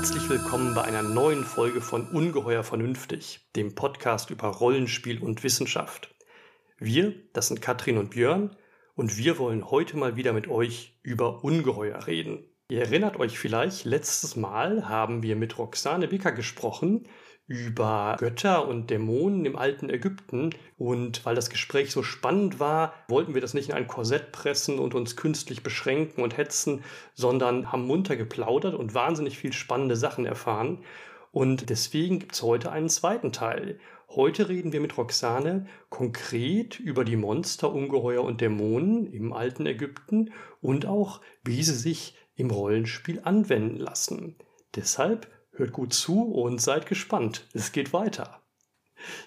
Herzlich willkommen bei einer neuen Folge von Ungeheuer Vernünftig, dem Podcast über Rollenspiel und Wissenschaft. Wir, das sind Katrin und Björn, und wir wollen heute mal wieder mit euch über Ungeheuer reden. Ihr erinnert euch vielleicht, letztes Mal haben wir mit Roxane Bicker gesprochen über Götter und Dämonen im alten Ägypten. Und weil das Gespräch so spannend war, wollten wir das nicht in ein Korsett pressen und uns künstlich beschränken und hetzen, sondern haben munter geplaudert und wahnsinnig viel spannende Sachen erfahren. Und deswegen gibt es heute einen zweiten Teil. Heute reden wir mit Roxane konkret über die Monster, Ungeheuer und Dämonen im alten Ägypten und auch, wie sie sich im Rollenspiel anwenden lassen. Deshalb hört gut zu und seid gespannt. Es geht weiter.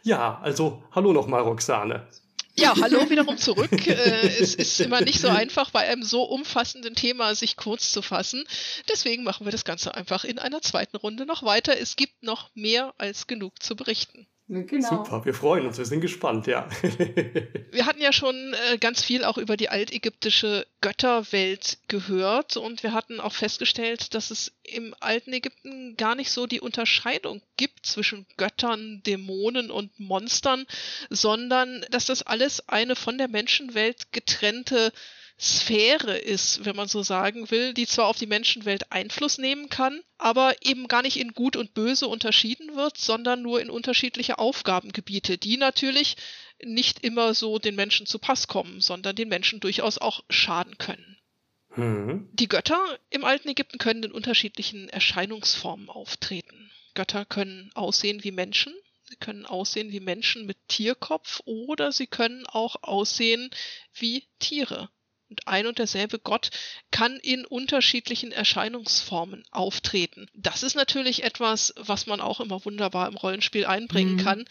Ja, also hallo nochmal, Roxane. Ja, hallo wiederum zurück. Äh, es ist immer nicht so einfach, bei einem so umfassenden Thema sich kurz zu fassen. Deswegen machen wir das Ganze einfach in einer zweiten Runde noch weiter. Es gibt noch mehr als genug zu berichten. Genau. Super, wir freuen uns, wir sind gespannt, ja. wir hatten ja schon äh, ganz viel auch über die altägyptische Götterwelt gehört und wir hatten auch festgestellt, dass es im alten Ägypten gar nicht so die Unterscheidung gibt zwischen Göttern, Dämonen und Monstern, sondern dass das alles eine von der Menschenwelt getrennte Sphäre ist, wenn man so sagen will, die zwar auf die Menschenwelt Einfluss nehmen kann, aber eben gar nicht in Gut und Böse unterschieden wird, sondern nur in unterschiedliche Aufgabengebiete, die natürlich nicht immer so den Menschen zu Pass kommen, sondern den Menschen durchaus auch schaden können. Mhm. Die Götter im alten Ägypten können in unterschiedlichen Erscheinungsformen auftreten. Götter können aussehen wie Menschen, sie können aussehen wie Menschen mit Tierkopf oder sie können auch aussehen wie Tiere und ein und derselbe Gott kann in unterschiedlichen Erscheinungsformen auftreten. Das ist natürlich etwas, was man auch immer wunderbar im Rollenspiel einbringen mhm. kann,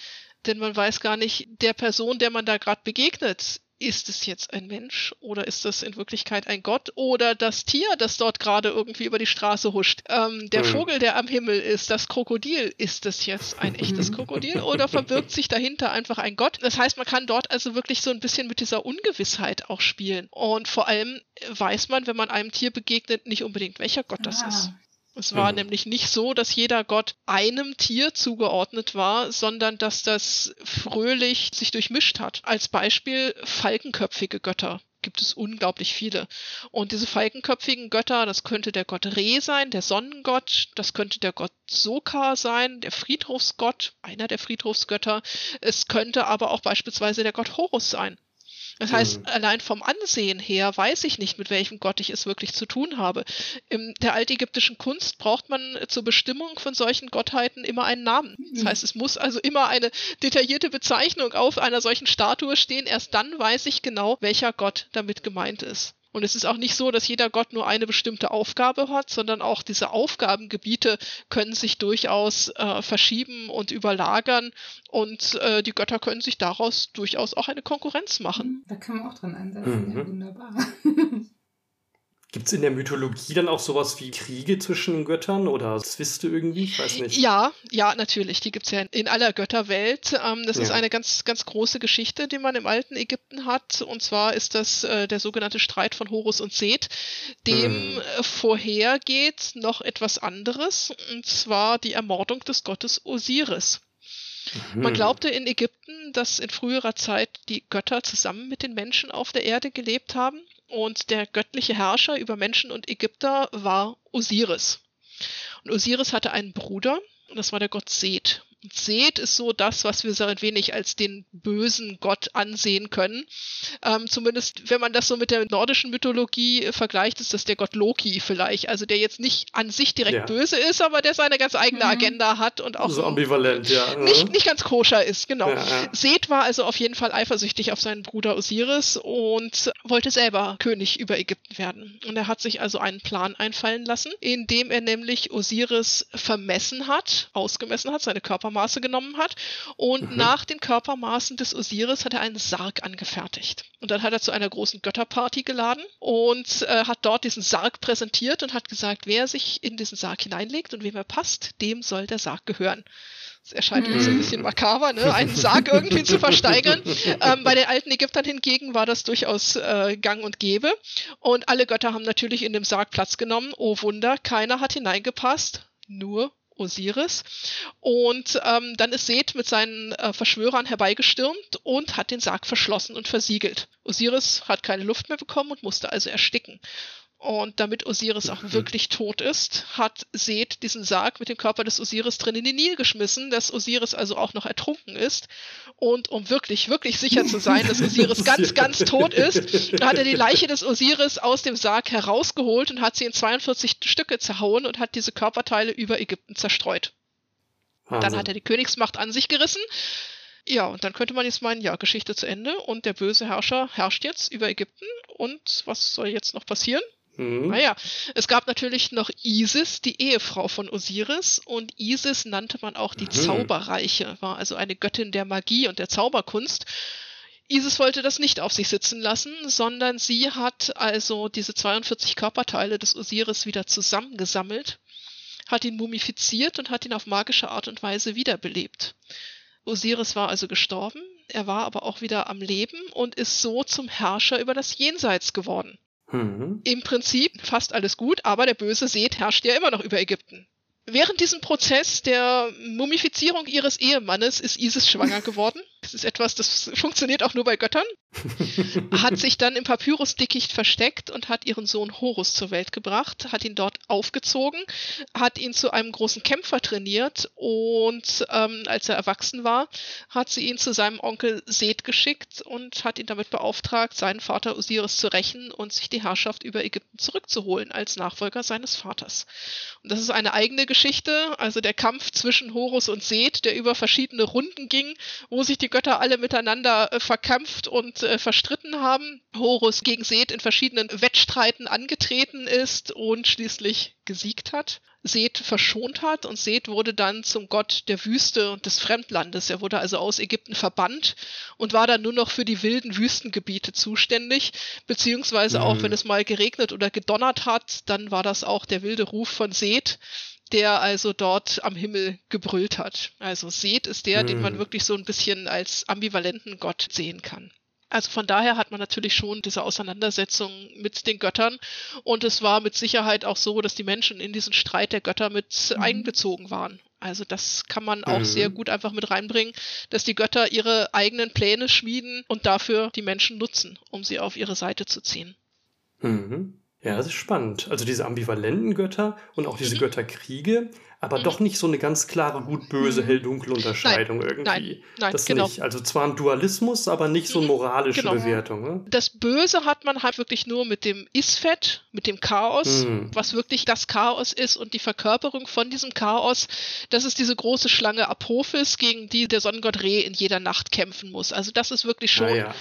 denn man weiß gar nicht, der Person, der man da gerade begegnet, ist es jetzt ein Mensch oder ist das in Wirklichkeit ein Gott oder das Tier, das dort gerade irgendwie über die Straße huscht? Ähm, der mhm. Vogel, der am Himmel ist, das Krokodil, ist es jetzt ein echtes Krokodil oder verbirgt sich dahinter einfach ein Gott? Das heißt, man kann dort also wirklich so ein bisschen mit dieser Ungewissheit auch spielen. Und vor allem weiß man, wenn man einem Tier begegnet, nicht unbedingt, welcher Gott das ah. ist. Es war mhm. nämlich nicht so, dass jeder Gott einem Tier zugeordnet war, sondern dass das fröhlich sich durchmischt hat. Als Beispiel falkenköpfige Götter gibt es unglaublich viele. Und diese falkenköpfigen Götter, das könnte der Gott Re sein, der Sonnengott, das könnte der Gott Soka sein, der Friedhofsgott, einer der Friedhofsgötter. Es könnte aber auch beispielsweise der Gott Horus sein. Das heißt, mhm. allein vom Ansehen her weiß ich nicht, mit welchem Gott ich es wirklich zu tun habe. In der altägyptischen Kunst braucht man zur Bestimmung von solchen Gottheiten immer einen Namen. Das mhm. heißt, es muss also immer eine detaillierte Bezeichnung auf einer solchen Statue stehen. Erst dann weiß ich genau, welcher Gott damit gemeint ist. Und es ist auch nicht so, dass jeder Gott nur eine bestimmte Aufgabe hat, sondern auch diese Aufgabengebiete können sich durchaus äh, verschieben und überlagern und äh, die Götter können sich daraus durchaus auch eine Konkurrenz machen. Da kann man auch dran ansetzen, mhm. ja, wunderbar. Gibt es in der Mythologie dann auch sowas wie Kriege zwischen Göttern oder Zwiste irgendwie? Ich weiß nicht. Ja, ja, natürlich. Die gibt es ja in aller Götterwelt. Ähm, das ja. ist eine ganz, ganz große Geschichte, die man im alten Ägypten hat. Und zwar ist das äh, der sogenannte Streit von Horus und Seth. Dem hm. vorhergeht noch etwas anderes, und zwar die Ermordung des Gottes Osiris. Man glaubte in Ägypten, dass in früherer Zeit die Götter zusammen mit den Menschen auf der Erde gelebt haben und der göttliche Herrscher über Menschen und Ägypter war Osiris. Und Osiris hatte einen Bruder, und das war der Gott Seth. Seth ist so das, was wir so ein wenig als den bösen Gott ansehen können. Ähm, zumindest, wenn man das so mit der nordischen Mythologie äh, vergleicht, ist das der Gott Loki vielleicht. Also der jetzt nicht an sich direkt ja. böse ist, aber der seine ganz eigene mhm. Agenda hat und auch so ambivalent, ja. Nicht, nicht ganz koscher ist, genau. Ja, ja. Seth war also auf jeden Fall eifersüchtig auf seinen Bruder Osiris und wollte selber König über Ägypten werden. Und er hat sich also einen Plan einfallen lassen, indem er nämlich Osiris vermessen hat, ausgemessen hat, seine Körper Körpermaße genommen hat. Und mhm. nach den Körpermaßen des Osiris hat er einen Sarg angefertigt. Und dann hat er zu einer großen Götterparty geladen und äh, hat dort diesen Sarg präsentiert und hat gesagt, wer sich in diesen Sarg hineinlegt und wem er passt, dem soll der Sarg gehören. Es erscheint mir so ein bisschen makaber, ne? einen Sarg irgendwie zu versteigern. Ähm, bei den alten Ägyptern hingegen war das durchaus äh, gang und gäbe. Und alle Götter haben natürlich in dem Sarg Platz genommen. Oh Wunder, keiner hat hineingepasst, nur Osiris. Und ähm, dann ist Seth mit seinen äh, Verschwörern herbeigestürmt und hat den Sarg verschlossen und versiegelt. Osiris hat keine Luft mehr bekommen und musste also ersticken. Und damit Osiris auch mhm. wirklich tot ist, hat Seth diesen Sarg mit dem Körper des Osiris drin in den Nil geschmissen, dass Osiris also auch noch ertrunken ist. Und um wirklich, wirklich sicher zu sein, dass Osiris ganz, ganz tot ist, hat er die Leiche des Osiris aus dem Sarg herausgeholt und hat sie in 42 Stücke zerhauen und hat diese Körperteile über Ägypten zerstreut. Wahnsinn. Dann hat er die Königsmacht an sich gerissen. Ja, und dann könnte man jetzt meinen, ja, Geschichte zu Ende und der böse Herrscher herrscht jetzt über Ägypten. Und was soll jetzt noch passieren? Mhm. Naja, es gab natürlich noch Isis, die Ehefrau von Osiris, und Isis nannte man auch die mhm. Zauberreiche, war also eine Göttin der Magie und der Zauberkunst. Isis wollte das nicht auf sich sitzen lassen, sondern sie hat also diese 42 Körperteile des Osiris wieder zusammengesammelt, hat ihn mumifiziert und hat ihn auf magische Art und Weise wiederbelebt. Osiris war also gestorben, er war aber auch wieder am Leben und ist so zum Herrscher über das Jenseits geworden. Mhm. Im Prinzip fast alles gut, aber der böse Seth herrscht ja immer noch über Ägypten. Während diesem Prozess der Mumifizierung ihres Ehemannes ist Isis schwanger geworden. Das ist etwas, das funktioniert auch nur bei Göttern. hat sich dann im Papyrusdickicht versteckt und hat ihren Sohn Horus zur Welt gebracht, hat ihn dort aufgezogen, hat ihn zu einem großen Kämpfer trainiert und ähm, als er erwachsen war, hat sie ihn zu seinem Onkel Seth geschickt und hat ihn damit beauftragt, seinen Vater Osiris zu rächen und sich die Herrschaft über Ägypten zurückzuholen als Nachfolger seines Vaters. Und das ist eine eigene Geschichte, also der Kampf zwischen Horus und Seth, der über verschiedene Runden ging, wo sich die Götter alle miteinander äh, verkämpft und äh, verstritten haben. Horus gegen Seth in verschiedenen Wettstreiten angetreten ist und schließlich gesiegt hat. Seth verschont hat und Seth wurde dann zum Gott der Wüste und des Fremdlandes. Er wurde also aus Ägypten verbannt und war dann nur noch für die wilden Wüstengebiete zuständig, beziehungsweise mhm. auch wenn es mal geregnet oder gedonnert hat, dann war das auch der wilde Ruf von Seth der also dort am Himmel gebrüllt hat. Also Seth ist der, hm. den man hm. wirklich so ein bisschen als ambivalenten Gott sehen kann. Also von daher hat man natürlich schon diese Auseinandersetzung mit den Göttern und es war mit Sicherheit auch so, dass die Menschen in diesen Streit der Götter mit mhm. einbezogen waren. Also das kann man auch mhm. sehr gut einfach mit reinbringen, dass die Götter ihre eigenen Pläne schmieden und dafür die Menschen nutzen, um sie auf ihre Seite zu ziehen. Mhm. Ja, das ist spannend. Also diese ambivalenten Götter und auch diese mhm. Götterkriege, aber mhm. doch nicht so eine ganz klare gut-böse, mhm. hell-dunkel Unterscheidung nein, irgendwie. Nein, nein, das genau. nicht. Also zwar ein Dualismus, aber nicht so eine mhm, moralische genau. Bewertung. Ne? Das Böse hat man halt wirklich nur mit dem Isfet, mit dem Chaos, mhm. was wirklich das Chaos ist und die Verkörperung von diesem Chaos. Das ist diese große Schlange Apophis, gegen die der Sonnengott Re in jeder Nacht kämpfen muss. Also das ist wirklich schon ja.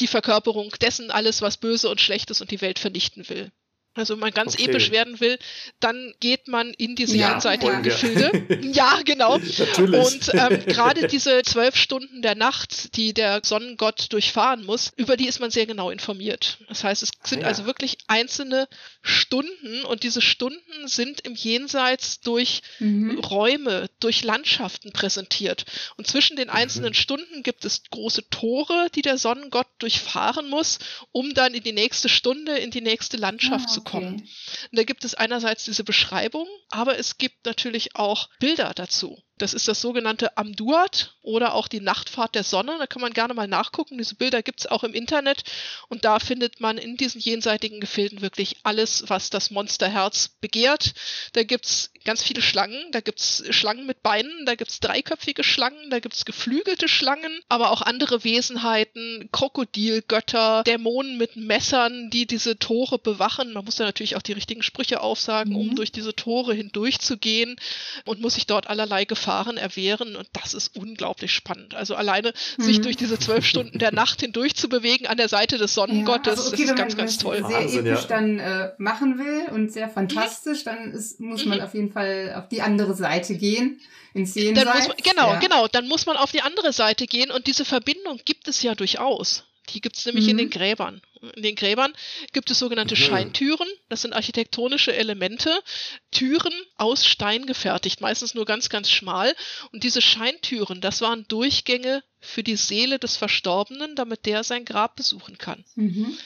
die Verkörperung dessen alles, was böse und schlecht ist und die Welt vernichten will. Also wenn man ganz okay. episch werden will, dann geht man in diese ja, jenseitigen Gefilde. ja, genau. Natürlich. Und ähm, gerade diese zwölf Stunden der Nacht, die der Sonnengott durchfahren muss, über die ist man sehr genau informiert. Das heißt, es sind ah, ja. also wirklich einzelne Stunden und diese Stunden sind im Jenseits durch mhm. Räume, durch Landschaften präsentiert. Und zwischen den einzelnen mhm. Stunden gibt es große Tore, die der Sonnengott durchfahren muss, um dann in die nächste Stunde, in die nächste Landschaft ah, zu kommen. Und da gibt es einerseits diese Beschreibung, aber es gibt natürlich auch Bilder dazu. Das ist das sogenannte Amduat oder auch die Nachtfahrt der Sonne. Da kann man gerne mal nachgucken. Diese Bilder gibt es auch im Internet. Und da findet man in diesen jenseitigen Gefilden wirklich alles, was das Monsterherz begehrt. Da gibt es ganz viele Schlangen. Da gibt es Schlangen mit Beinen. Da gibt es dreiköpfige Schlangen. Da gibt es geflügelte Schlangen. Aber auch andere Wesenheiten, Krokodilgötter, Dämonen mit Messern, die diese Tore bewachen. Man muss da natürlich auch die richtigen Sprüche aufsagen, mhm. um durch diese Tore hindurchzugehen und muss sich dort allerlei Gefahren Gefahren erwehren und das ist unglaublich spannend. Also alleine mhm. sich durch diese zwölf Stunden der Nacht hindurch zu bewegen an der Seite des Sonnengottes, ja, also okay, das ist ganz, ganz toll. Wenn man sehr episch ja. dann äh, machen will und sehr fantastisch, dann ist, muss man mhm. auf jeden Fall auf die andere Seite gehen ins Jenseits. Man, genau, ja. genau. Dann muss man auf die andere Seite gehen und diese Verbindung gibt es ja durchaus. Die gibt es nämlich mhm. in den Gräbern. In den Gräbern gibt es sogenannte mhm. Scheintüren. Das sind architektonische Elemente. Türen aus Stein gefertigt, meistens nur ganz, ganz schmal. Und diese Scheintüren, das waren Durchgänge für die Seele des Verstorbenen, damit der sein Grab besuchen kann. Mhm.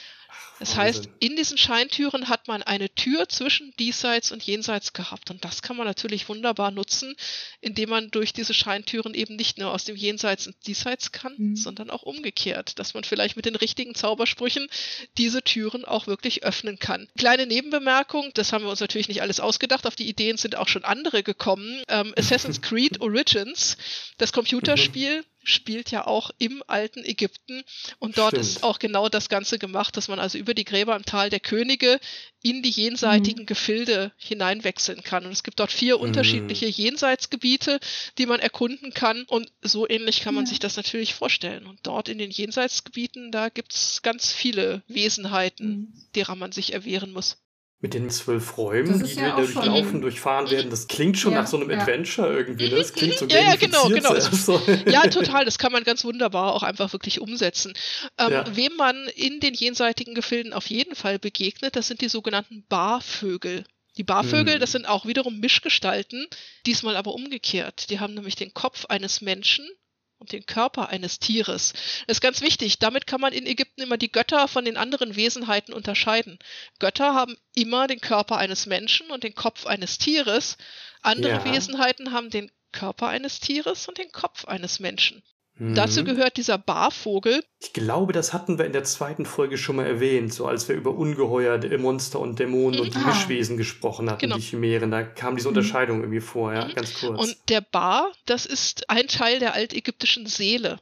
Das heißt, in diesen Scheintüren hat man eine Tür zwischen diesseits und jenseits gehabt. Und das kann man natürlich wunderbar nutzen, indem man durch diese Scheintüren eben nicht nur aus dem Jenseits und Diesseits kann, mhm. sondern auch umgekehrt, dass man vielleicht mit den richtigen Zaubersprüchen diese Türen auch wirklich öffnen kann. Kleine Nebenbemerkung, das haben wir uns natürlich nicht alles ausgedacht, auf die Ideen sind auch schon andere gekommen. Ähm, Assassin's Creed Origins, das Computerspiel, spielt ja auch im alten Ägypten und dort Stimmt. ist auch genau das Ganze gemacht, dass man also über die Gräber im Tal der Könige in die jenseitigen mhm. Gefilde hineinwechseln kann. Und es gibt dort vier mhm. unterschiedliche Jenseitsgebiete, die man erkunden kann. Und so ähnlich kann man ja. sich das natürlich vorstellen. Und dort in den Jenseitsgebieten, da gibt's ganz viele Wesenheiten, mhm. derer man sich erwehren muss mit den zwölf Räumen, die ja durchlaufen, durchfahren werden. Das klingt schon ja, nach so einem ja. Adventure irgendwie. Ne? Das klingt so Ja, ja, genau, genau. ja, total. Das kann man ganz wunderbar auch einfach wirklich umsetzen. Ähm. Wem man in den jenseitigen Gefilden auf jeden Fall begegnet, das sind die sogenannten Barvögel. Die Barvögel, hm. das sind auch wiederum Mischgestalten, diesmal aber umgekehrt. Die haben nämlich den Kopf eines Menschen den Körper eines Tieres. Das ist ganz wichtig. Damit kann man in Ägypten immer die Götter von den anderen Wesenheiten unterscheiden. Götter haben immer den Körper eines Menschen und den Kopf eines Tieres. Andere ja. Wesenheiten haben den Körper eines Tieres und den Kopf eines Menschen. Mhm. Dazu gehört dieser Barvogel. Ich glaube, das hatten wir in der zweiten Folge schon mal erwähnt, so als wir über Ungeheuer, Monster und Dämonen mhm. und ah. Mischwesen gesprochen hatten, genau. die Chimären. Da kam diese mhm. Unterscheidung mhm. irgendwie vor, ja, mhm. ganz kurz. Und der Bar, das ist ein Teil der altägyptischen Seele.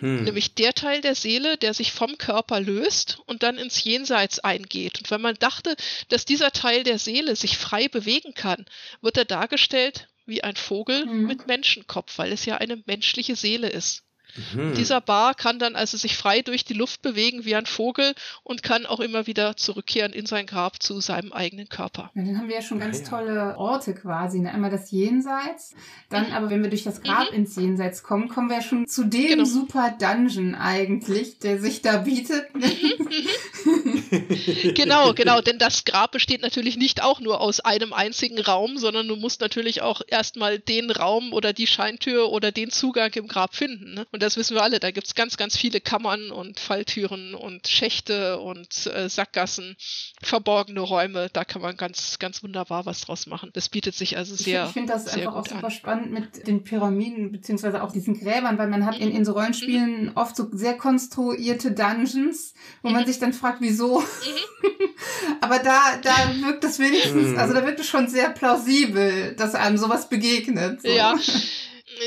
Hm. Nämlich der Teil der Seele, der sich vom Körper löst und dann ins Jenseits eingeht. Und wenn man dachte, dass dieser Teil der Seele sich frei bewegen kann, wird er dargestellt wie ein Vogel mhm. mit Menschenkopf, weil es ja eine menschliche Seele ist. Mhm. Dieser Bar kann dann also sich frei durch die Luft bewegen wie ein Vogel und kann auch immer wieder zurückkehren in sein Grab zu seinem eigenen Körper. Ja, dann haben wir ja schon ganz tolle Orte quasi. Ne? Einmal das Jenseits, dann mhm. aber wenn wir durch das Grab mhm. ins Jenseits kommen, kommen wir ja schon zu dem genau. super Dungeon eigentlich, der sich da bietet. Mhm, mhm. genau, genau, denn das Grab besteht natürlich nicht auch nur aus einem einzigen Raum, sondern du musst natürlich auch erstmal den Raum oder die Scheintür oder den Zugang im Grab finden. Ne? Und das wissen wir alle, da gibt es ganz, ganz viele Kammern und Falltüren und Schächte und äh, Sackgassen, verborgene Räume. Da kann man ganz, ganz wunderbar was draus machen. Das bietet sich also sehr. Ich, ich finde das einfach auch super an. spannend mit den Pyramiden, beziehungsweise auch diesen Gräbern, weil man hat in, in so Rollenspielen mhm. oft so sehr konstruierte Dungeons, wo mhm. man sich dann fragt, wieso. Mhm. Aber da, da wirkt das wenigstens, mhm. also da wird es schon sehr plausibel, dass einem sowas begegnet. So. Ja.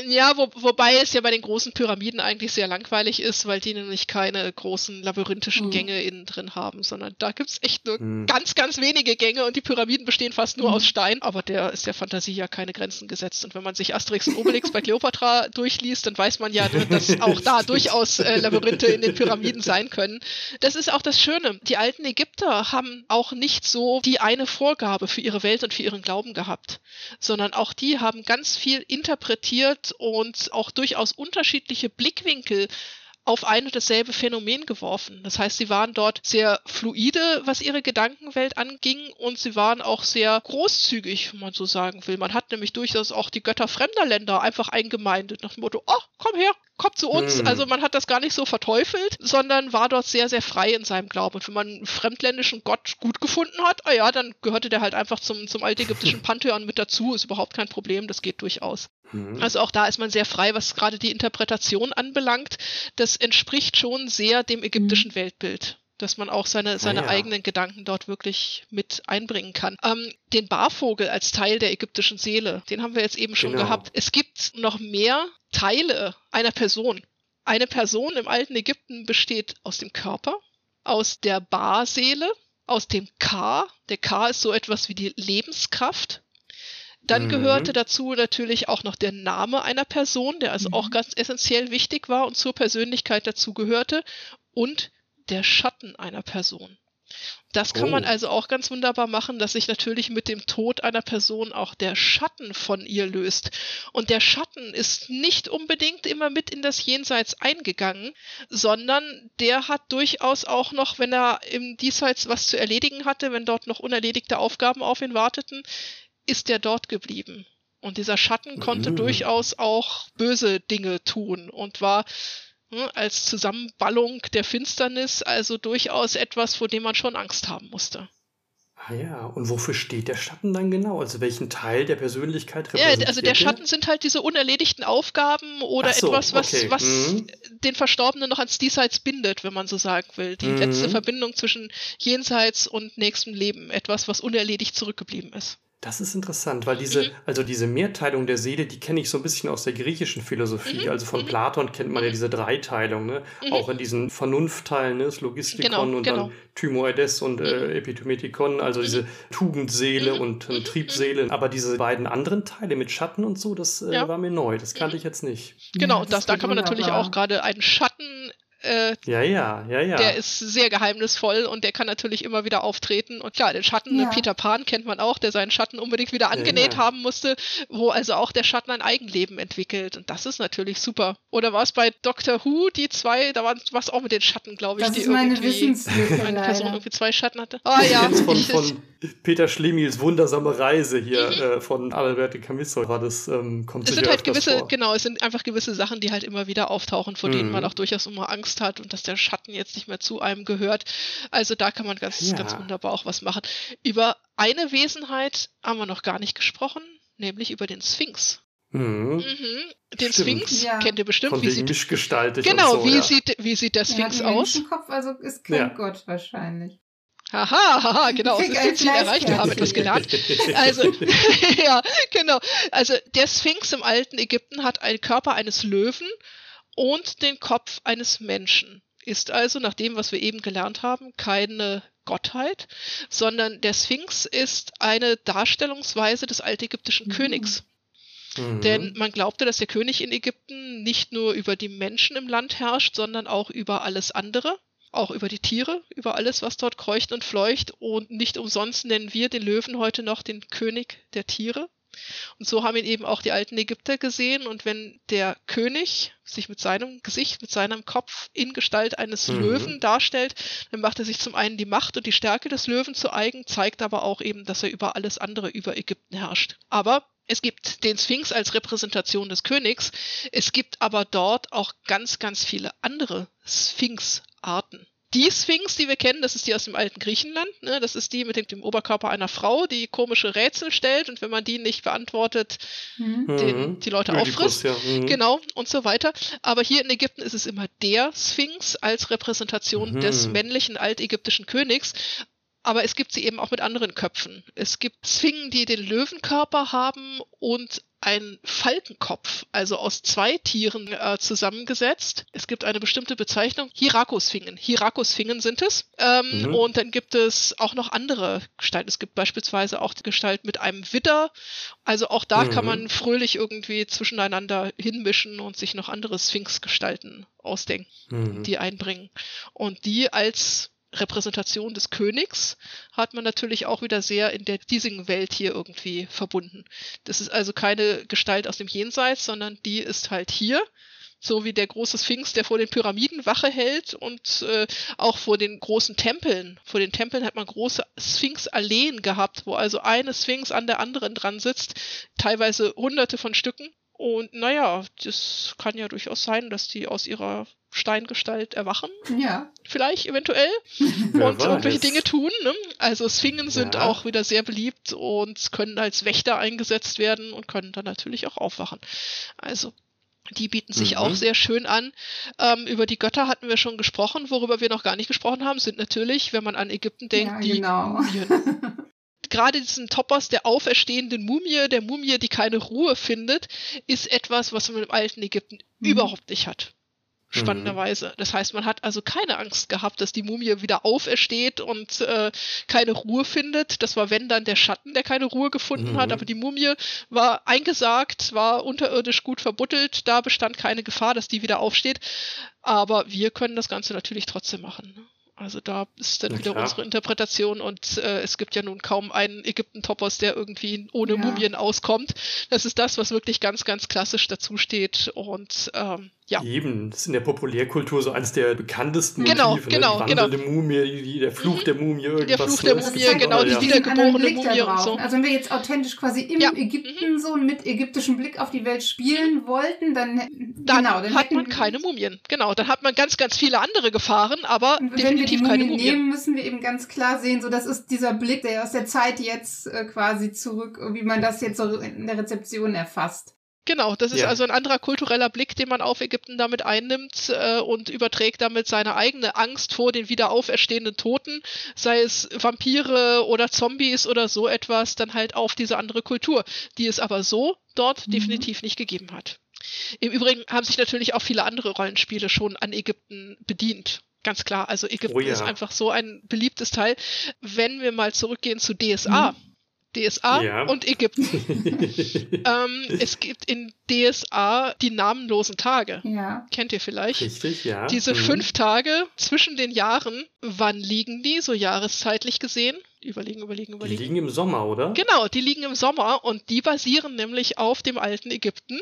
Ja, wo, wobei es ja bei den großen Pyramiden eigentlich sehr langweilig ist, weil die nämlich keine großen labyrinthischen mhm. Gänge innen drin haben, sondern da gibt's echt nur mhm. ganz, ganz wenige Gänge und die Pyramiden bestehen fast nur mhm. aus Stein, aber der ist der Fantasie ja keine Grenzen gesetzt. Und wenn man sich Asterix und Obelix bei Cleopatra durchliest, dann weiß man ja, dass auch da durchaus äh, Labyrinthe in den Pyramiden sein können. Das ist auch das Schöne. Die alten Ägypter haben auch nicht so die eine Vorgabe für ihre Welt und für ihren Glauben gehabt, sondern auch die haben ganz viel interpretiert und auch durchaus unterschiedliche Blickwinkel auf ein und dasselbe Phänomen geworfen. Das heißt, sie waren dort sehr fluide, was ihre Gedankenwelt anging, und sie waren auch sehr großzügig, wenn man so sagen will. Man hat nämlich durchaus auch die Götter fremder Länder einfach eingemeindet, nach dem Motto, oh, komm her, komm zu uns. Hm. Also man hat das gar nicht so verteufelt, sondern war dort sehr, sehr frei in seinem Glauben. Und wenn man einen fremdländischen Gott gut gefunden hat, ah ja, dann gehörte der halt einfach zum, zum altägyptischen Pantheon mit dazu, ist überhaupt kein Problem, das geht durchaus. Mhm. Also auch da ist man sehr frei, was gerade die Interpretation anbelangt. Das entspricht schon sehr dem ägyptischen mhm. Weltbild dass man auch seine, seine ah, ja. eigenen Gedanken dort wirklich mit einbringen kann. Ähm, den Barvogel als Teil der ägyptischen Seele, den haben wir jetzt eben schon genau. gehabt. Es gibt noch mehr Teile einer Person. Eine Person im alten Ägypten besteht aus dem Körper, aus der Barseele, aus dem Ka. Der Ka ist so etwas wie die Lebenskraft. Dann mhm. gehörte dazu natürlich auch noch der Name einer Person, der also mhm. auch ganz essentiell wichtig war und zur Persönlichkeit dazu gehörte. Und der Schatten einer Person. Das kann oh. man also auch ganz wunderbar machen, dass sich natürlich mit dem Tod einer Person auch der Schatten von ihr löst. Und der Schatten ist nicht unbedingt immer mit in das Jenseits eingegangen, sondern der hat durchaus auch noch, wenn er im Diesseits was zu erledigen hatte, wenn dort noch unerledigte Aufgaben auf ihn warteten, ist er dort geblieben. Und dieser Schatten konnte mhm. durchaus auch böse Dinge tun und war als Zusammenballung der Finsternis, also durchaus etwas, vor dem man schon Angst haben musste. Ah ja, und wofür steht der Schatten dann genau? Also welchen Teil der Persönlichkeit repräsentiert Ja, also der Schatten sind halt diese unerledigten Aufgaben oder so, etwas, was, okay. was mhm. den Verstorbenen noch ans Diesseits bindet, wenn man so sagen will. Die mhm. letzte Verbindung zwischen Jenseits und nächstem Leben. Etwas, was unerledigt zurückgeblieben ist. Das ist interessant, weil diese, mhm. also diese Mehrteilung der Seele, die kenne ich so ein bisschen aus der griechischen Philosophie. Mhm. Also von mhm. Platon kennt man ja mhm. diese Dreiteilung, ne? Mhm. Auch in diesen Vernunftteilen, ne? Das Logistikon genau, und genau. dann Thymoides und äh, mhm. Epithymethikon, also diese Tugendseele und äh, Triebseele. Aber diese beiden anderen Teile mit Schatten und so, das äh, ja. war mir neu. Das kannte ich jetzt nicht. Genau, und das, da kann man natürlich auch gerade einen Schatten äh, ja, ja, ja, ja. Der ist sehr geheimnisvoll und der kann natürlich immer wieder auftreten. Und klar, den Schatten, ja. Peter Pan kennt man auch, der seinen Schatten unbedingt wieder angenäht ja, ja. haben musste, wo also auch der Schatten ein Eigenleben entwickelt. Und das ist natürlich super. Oder war es bei Doctor Who, die zwei, da war es auch mit den Schatten, glaube ich, das die ist meine irgendwie eine Person irgendwie zwei Schatten hatte. Ah ja. Von, von Peter Schlemils wundersame Reise hier mhm. äh, von Alberto Camisso war das, ähm, kommt Es sind halt gewisse, vor. genau, es sind einfach gewisse Sachen, die halt immer wieder auftauchen, vor mhm. denen man auch durchaus immer Angst Angst hat und dass der Schatten jetzt nicht mehr zu einem gehört. Also da kann man ganz, ja. ganz wunderbar auch was machen. Über eine Wesenheit haben wir noch gar nicht gesprochen, nämlich über den Sphinx. Mhm. Mhm. Den Stimmt. Sphinx ja. kennt ihr bestimmt. Von wie sieht, mischgestaltig genau, so, wie, ja. sieht, wie sieht der Sphinx ja, aus? Kopf, also ist kein ja. Gott wahrscheinlich. Haha, haha, genau, das ist Ziel erreicht, wir haben etwas gelernt. Also, ja, genau. Also, der Sphinx im alten Ägypten hat einen Körper eines Löwen und den Kopf eines Menschen. Ist also, nach dem, was wir eben gelernt haben, keine Gottheit, sondern der Sphinx ist eine Darstellungsweise des altägyptischen mhm. Königs. Mhm. Denn man glaubte, dass der König in Ägypten nicht nur über die Menschen im Land herrscht, sondern auch über alles andere, auch über die Tiere, über alles, was dort kreucht und fleucht. Und nicht umsonst nennen wir den Löwen heute noch den König der Tiere. Und so haben ihn eben auch die alten Ägypter gesehen. Und wenn der König sich mit seinem Gesicht, mit seinem Kopf in Gestalt eines mhm. Löwen darstellt, dann macht er sich zum einen die Macht und die Stärke des Löwen zu eigen, zeigt aber auch eben, dass er über alles andere über Ägypten herrscht. Aber es gibt den Sphinx als Repräsentation des Königs. Es gibt aber dort auch ganz, ganz viele andere Sphinx-Arten die Sphinx, die wir kennen, das ist die aus dem alten Griechenland. Ne? Das ist die mit dem, dem, Oberkörper einer Frau, die komische Rätsel stellt und wenn man die nicht beantwortet, mhm. den, mhm. die Leute auffrisst. Ja. Mhm. Genau und so weiter. Aber hier in Ägypten ist es immer der Sphinx als Repräsentation mhm. des männlichen altägyptischen Königs. Aber es gibt sie eben auch mit anderen Köpfen. Es gibt Sphinxen, die den Löwenkörper haben und ein Falkenkopf, also aus zwei Tieren äh, zusammengesetzt. Es gibt eine bestimmte Bezeichnung, Hirakosfingen. Hirakosfingen sind es. Ähm, mhm. Und dann gibt es auch noch andere Gestalten. Es gibt beispielsweise auch die Gestalt mit einem Widder. Also auch da mhm. kann man fröhlich irgendwie zwischeneinander hinmischen und sich noch andere Sphinx-Gestalten ausdenken, mhm. die einbringen. Und die als Repräsentation des Königs hat man natürlich auch wieder sehr in der diesigen Welt hier irgendwie verbunden. Das ist also keine Gestalt aus dem Jenseits, sondern die ist halt hier, so wie der große Sphinx, der vor den Pyramiden Wache hält und äh, auch vor den großen Tempeln. Vor den Tempeln hat man große Sphinx-Alleen gehabt, wo also eine Sphinx an der anderen dran sitzt, teilweise hunderte von Stücken. Und naja, das kann ja durchaus sein, dass die aus ihrer Steingestalt erwachen. Ja. Vielleicht, eventuell. und irgendwelche Dinge tun. Ne? Also Sphingen sind ja. auch wieder sehr beliebt und können als Wächter eingesetzt werden und können dann natürlich auch aufwachen. Also die bieten sich mhm. auch sehr schön an. Ähm, über die Götter hatten wir schon gesprochen. Worüber wir noch gar nicht gesprochen haben, sind natürlich, wenn man an Ägypten denkt, ja, die genau. Mumien. gerade diesen Topos der auferstehenden Mumie, der Mumie, die keine Ruhe findet, ist etwas, was man im alten Ägypten mhm. überhaupt nicht hat. Spannenderweise. Mhm. Das heißt, man hat also keine Angst gehabt, dass die Mumie wieder aufersteht und äh, keine Ruhe findet. Das war wenn dann der Schatten, der keine Ruhe gefunden mhm. hat, aber die Mumie war eingesagt, war unterirdisch gut verbuddelt, da bestand keine Gefahr, dass die wieder aufsteht. Aber wir können das Ganze natürlich trotzdem machen. Ne? Also da ist dann wieder unsere Interpretation und äh, es gibt ja nun kaum einen Ägypten-Topos, der irgendwie ohne ja. Mumien auskommt. Das ist das, was wirklich ganz, ganz klassisch dazu steht und ähm, ja. Eben, das ist in der Populärkultur so eines der bekanntesten genau, Motive. Genau, ne? Die wandelnde genau. Mumie, die, der Fluch mhm. der Mumie, irgendwas. Der Fluch der Mumie, halt genau, die ja. wiedergeborene Mumie und so. Also wenn wir jetzt authentisch quasi im ja. Ägypten mhm. so mit ägyptischem Blick auf die Welt spielen wollten, dann, dann, genau, dann hat man keine Mumien. Genau, dann hat man ganz, ganz viele andere Gefahren, aber wenn definitiv wir die keine Mumien nehmen, müssen wir eben ganz klar sehen, so das ist dieser Blick, der aus der Zeit jetzt äh, quasi zurück, wie man das jetzt so in der Rezeption erfasst. Genau, das ist ja. also ein anderer kultureller Blick, den man auf Ägypten damit einnimmt äh, und überträgt damit seine eigene Angst vor den wieder auferstehenden Toten, sei es Vampire oder Zombies oder so etwas, dann halt auf diese andere Kultur, die es aber so dort mhm. definitiv nicht gegeben hat. Im Übrigen haben sich natürlich auch viele andere Rollenspiele schon an Ägypten bedient. Ganz klar, also Ägypten oh ja. ist einfach so ein beliebtes Teil. Wenn wir mal zurückgehen zu DSA, mhm DSA ja. und Ägypten. ähm, es gibt in DSA die namenlosen Tage. Ja. Kennt ihr vielleicht? Richtig, ja. Diese mhm. fünf Tage zwischen den Jahren, wann liegen die, so jahreszeitlich gesehen? Überlegen, überlegen, überlegen. Die liegen im Sommer, oder? Genau, die liegen im Sommer und die basieren nämlich auf dem alten Ägypten.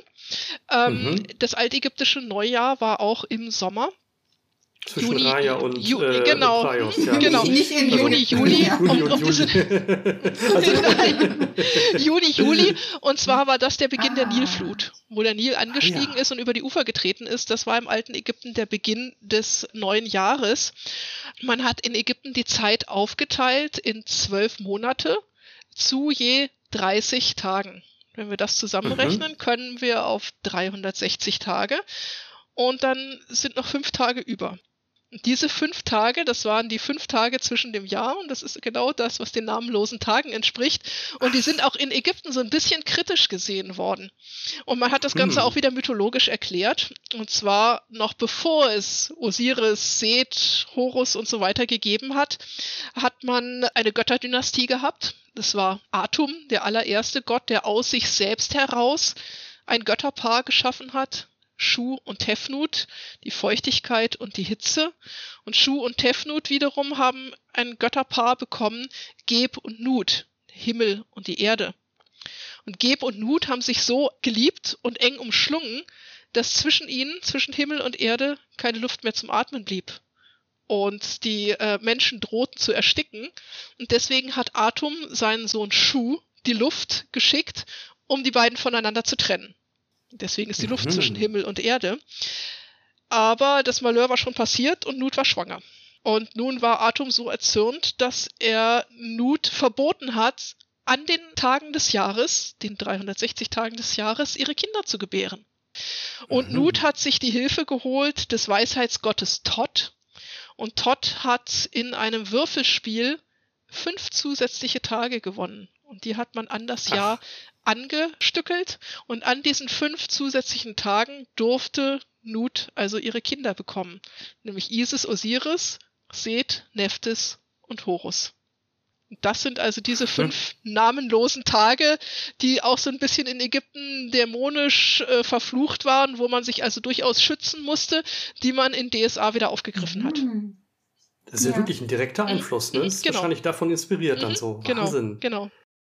Ähm, mhm. Das altägyptische Neujahr war auch im Sommer. Zwischen Juni, Raya und Ju äh, genau, Praios, ja. genau. Nicht in Juni, Juli, Juli und, und Juli. also, Juni, Juli. Und zwar war das der Beginn ah. der Nilflut, wo der Nil angestiegen ah, ja. ist und über die Ufer getreten ist. Das war im alten Ägypten der Beginn des neuen Jahres. Man hat in Ägypten die Zeit aufgeteilt in zwölf Monate zu je 30 Tagen. Wenn wir das zusammenrechnen, mhm. können wir auf 360 Tage. Und dann sind noch fünf Tage über. Diese fünf Tage, das waren die fünf Tage zwischen dem Jahr und das ist genau das, was den namenlosen Tagen entspricht. Und die sind auch in Ägypten so ein bisschen kritisch gesehen worden. Und man hat das Ganze hm. auch wieder mythologisch erklärt. Und zwar noch bevor es Osiris, Seth, Horus und so weiter gegeben hat, hat man eine Götterdynastie gehabt. Das war Atum, der allererste Gott, der aus sich selbst heraus ein Götterpaar geschaffen hat, Schuh und Tefnut, die Feuchtigkeit und die Hitze. Und Schuh und Tefnut wiederum haben ein Götterpaar bekommen, Geb und Nut, Himmel und die Erde. Und Geb und Nut haben sich so geliebt und eng umschlungen, dass zwischen ihnen, zwischen Himmel und Erde, keine Luft mehr zum Atmen blieb. Und die äh, Menschen drohten zu ersticken. Und deswegen hat Atum seinen Sohn Schuh die Luft geschickt, um die beiden voneinander zu trennen. Deswegen ist die Luft mhm. zwischen Himmel und Erde. Aber das Malheur war schon passiert und Nut war schwanger. Und nun war Atom so erzürnt, dass er Nut verboten hat, an den Tagen des Jahres, den 360 Tagen des Jahres, ihre Kinder zu gebären. Und mhm. Nut hat sich die Hilfe geholt des Weisheitsgottes Todd. Und Todd hat in einem Würfelspiel fünf zusätzliche Tage gewonnen. Und die hat man an das Ach. Jahr angestückelt und an diesen fünf zusätzlichen Tagen durfte Nut also ihre Kinder bekommen, nämlich Isis, Osiris, Seth, Nephthys und Horus. Das sind also diese fünf namenlosen Tage, die auch so ein bisschen in Ägypten dämonisch äh, verflucht waren, wo man sich also durchaus schützen musste, die man in DSA wieder aufgegriffen hat. Hm. Das ist ja, ja wirklich ein direkter mhm. Einfluss, ne? Das ist genau. wahrscheinlich davon inspiriert dann mhm. so. Genau, Wahnsinn. Genau.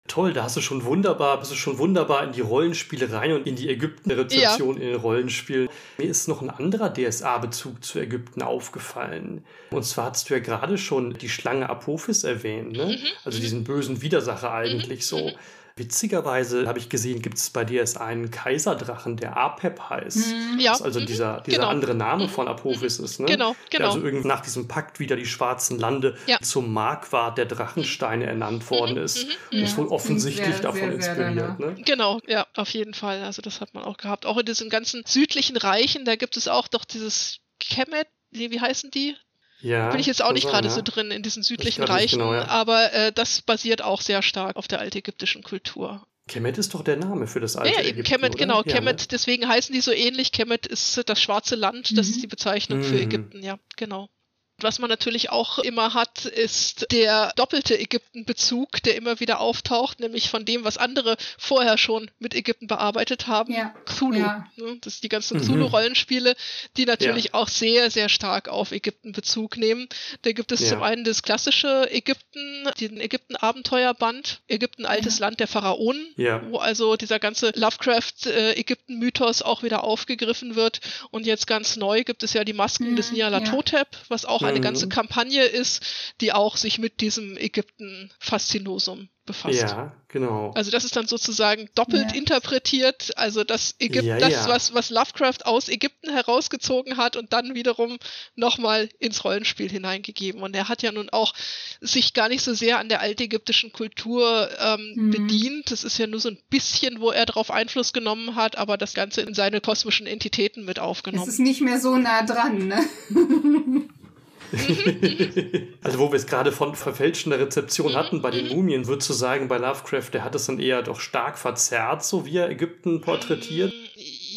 Toll, da hast du schon wunderbar, bist du schon wunderbar in die Rollenspiele rein und in die Ägypten-Rezeption ja. in den Rollenspielen. Mir ist noch ein anderer DSA-Bezug zu Ägypten aufgefallen. Und zwar hast du ja gerade schon die Schlange Apophis erwähnt, ne? Mhm. Also diesen bösen Widersacher eigentlich mhm. so. Mhm. Witzigerweise habe ich gesehen, gibt es bei dir jetzt einen Kaiserdrachen, der Apep heißt. Mhm. Ja. Also mhm. dieser, dieser genau. andere Name mhm. von Apophis ist. Ne? Genau, genau. Der also irgendwie nach diesem Pakt wieder die schwarzen Lande ja. zum Markwart der Drachensteine ernannt worden ist. Mhm. Und ist wohl offensichtlich sehr, davon sehr, inspiriert. ne? Genau, ja, auf jeden Fall. Also das hat man auch gehabt. Auch in diesen ganzen südlichen Reichen, da gibt es auch doch dieses Kemet, wie heißen die? Ja, bin ich jetzt auch nicht gerade ja. so drin in diesen südlichen Reichen, genau, ja. aber äh, das basiert auch sehr stark auf der altägyptischen Kultur. Kemet ist doch der Name für das alte Ja, eben Ägypten, Kemet, oder? genau. Ja, Kemet, ne? deswegen heißen die so ähnlich. Kemet ist das schwarze Land, das Mhm. ist die Bezeichnung für Mhm. Ägypten, ja, genau. Was man natürlich auch immer hat, ist der doppelte Ägypten-Bezug, der immer wieder auftaucht, nämlich von dem, was andere vorher schon mit Ägypten bearbeitet haben. Ja. Cthulhu. Ja. Ne? Das sind die ganzen Mhm. Cthulhu-Rollenspiele, die natürlich auch sehr, sehr stark auf Ägypten Bezug nehmen. Da gibt es Ja. zum einen das klassische Ägypten, den Ägypten-Abenteuerband, Ägypten, altes Land der Pharaonen, Ja. wo also dieser ganze Lovecraft-Ägypten-Mythos auch wieder aufgegriffen wird. Und jetzt ganz neu gibt es ja die Masken Mhm, des Nyarlathotep, was auch eine Mhm. ganze Kampagne ist, die auch sich mit diesem Ägypten-Faszinosum befasst. Ja, genau. Also das ist dann sozusagen doppelt Ja. interpretiert, also das Ägypten, Ja, das, ja. was, was Lovecraft aus Ägypten herausgezogen hat und dann wiederum nochmal ins Rollenspiel hineingegeben. Und er hat ja nun auch sich gar nicht so sehr an der altägyptischen Kultur ähm, Mhm. bedient. Das ist ja nur so ein bisschen, wo er darauf Einfluss genommen hat, aber das Ganze in seine kosmischen Entitäten mit Es aufgenommen. ist nicht mehr so nah dran, ne? Also wo wir es gerade von verfälschender Rezeption Mhm, hatten bei den Mumien, würdest du sagen, bei Lovecraft, der hat es dann eher doch stark verzerrt, so wie er Ägypten porträtiert?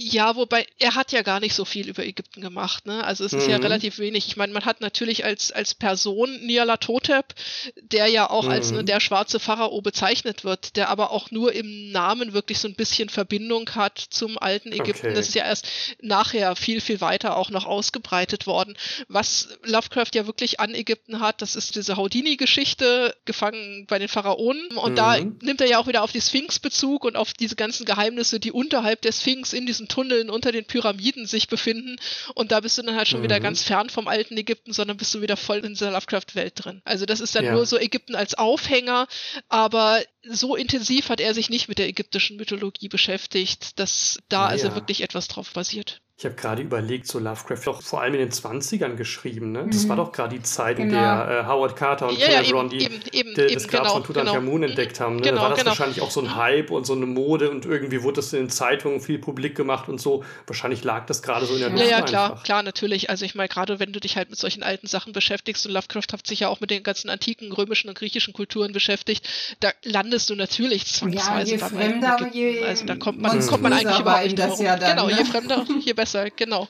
Ja, wobei er hat ja gar nicht so viel über Ägypten gemacht, ne? Also es ist ja Mhm. relativ wenig. Ich meine, man hat natürlich als als Person Nyarlathotep, der ja auch als Mhm. ne, der schwarze Pharao bezeichnet wird, der aber auch nur im Namen wirklich so ein bisschen Verbindung hat zum alten Ägypten. Okay. Das ist ja erst nachher viel viel weiter auch noch ausgebreitet worden. Was Lovecraft ja wirklich an Ägypten hat, das ist diese Houdini-Geschichte, gefangen bei den Pharaonen. Und da Mhm. nimmt er ja auch wieder auf die Sphinx Bezug und auf diese ganzen Geheimnisse, die unterhalb der Sphinx in diesen Tunneln unter den Pyramiden sich befinden. Und da bist du dann halt schon wieder Mhm. ganz fern vom alten Ägypten, sondern bist du wieder voll in dieser Lovecraft-Welt drin. Also das ist dann Ja. nur so Ägypten als Aufhänger, aber so intensiv hat er sich nicht mit der ägyptischen Mythologie beschäftigt, dass da Ja, also wirklich etwas drauf basiert. Ich habe gerade überlegt, so Lovecraft doch vor allem in den 20ern geschrieben, ne? Das Mhm. war doch gerade die Zeit, in Genau. der äh, Howard Carter und Ja, ja, Cleveron eben, die eben, eben, der- eben, das Grab genau, von Tutanchamun genau. entdeckt haben. Ne? Genau, da war das genau. wahrscheinlich auch so ein Hype und so eine Mode und irgendwie wurde das in den Zeitungen viel publik gemacht und so. Wahrscheinlich lag das gerade so in der Ja, Ja, Luft ja, klar, einfach. klar, natürlich. Also ich meine, gerade wenn du dich halt mit solchen alten Sachen beschäftigst und Lovecraft hat sich ja auch mit den ganzen antiken römischen und griechischen Kulturen beschäftigt, da landest du natürlich Ja, zwangsweise je fremder, alten Ägypten. je Also da kommt man, kommt man eigentlich überhaupt nicht das drum ja herum. dann, Genau, ne? je fremder, je besser, genau.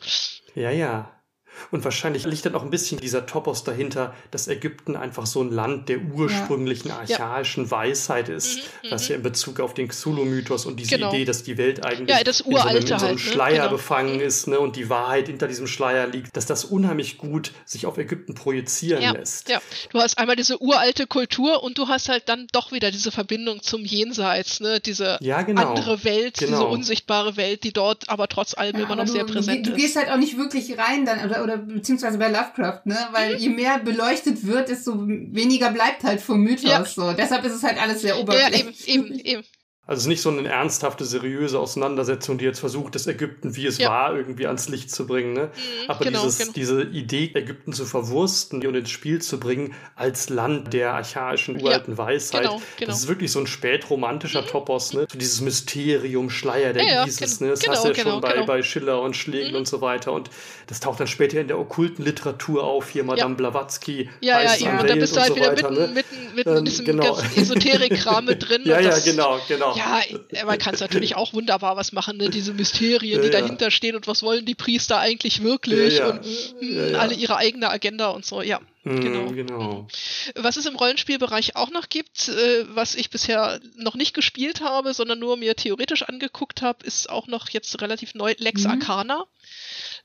Ja, ja. Und wahrscheinlich liegt dann auch ein bisschen dieser Topos dahinter, dass Ägypten einfach so ein Land der ursprünglichen archaischen Weisheit ist, Mhm, was mhm. ja in Bezug auf den Cthulhu-Mythos und diese Genau. Idee, dass die Welt eigentlich Ja, das in so einem, Uralte in so einem halt, ne? Schleier Genau. befangen ist ne? und die Wahrheit hinter diesem Schleier liegt, dass das unheimlich gut sich auf Ägypten projizieren Ja, lässt. ja, du hast einmal diese uralte Kultur und du hast halt dann doch wieder diese Verbindung zum Jenseits, ne? Diese Ja, genau. andere Welt, diese Genau. unsichtbare Welt, die dort aber trotz allem Ja, immer noch sehr du, präsent du, du ist. gehst halt auch nicht wirklich rein dann, oder, oder beziehungsweise bei Lovecraft, ne? Weil je mehr beleuchtet wird, desto weniger bleibt halt vom Mythos. Ja. So. Deshalb ist es halt alles sehr ja, oberflächlich. eben, eben, eben. Also es ist nicht so eine ernsthafte, seriöse Auseinandersetzung, die jetzt versucht, das Ägypten, wie es Ja. war, irgendwie ans Licht zu bringen. Ne? Mhm, Aber genau, dieses, genau. diese Idee, Ägypten zu verwursten und ins Spiel zu bringen als Land der archaischen, uralten Weisheit, genau, genau. das ist wirklich so ein spätromantischer Topos. Ne? So dieses Mysterium, Schleier der Ja, ja, Isis. gen- Ne? Das genau, hast du ja genau, schon bei, genau. bei Schiller und Schlegel Mhm. und so weiter. Und das taucht dann später in der okkulten Literatur auf. Hier Madame Blavatsky, Ja, ja, Heiß eben. am Und da bist du halt so wieder weiter, mitten, ne? mitten, mitten Ähm, in diesem genau. ganzen Esoterik-Kram mit drin. Ja, ja, das, genau, genau. Ja, äh, man kann es natürlich auch wunderbar was machen, ne? diese Mysterien, die Ja, ja. dahinter stehen und was wollen die Priester eigentlich wirklich Ja, ja. und hm, Ja, ja. alle ihre eigene Agenda und so, ja. Mhm, genau. genau. Was es im Rollenspielbereich auch noch gibt, äh, was ich bisher noch nicht gespielt habe, sondern nur mir theoretisch angeguckt habe, ist auch noch jetzt relativ neu Lex Mhm. Arcana.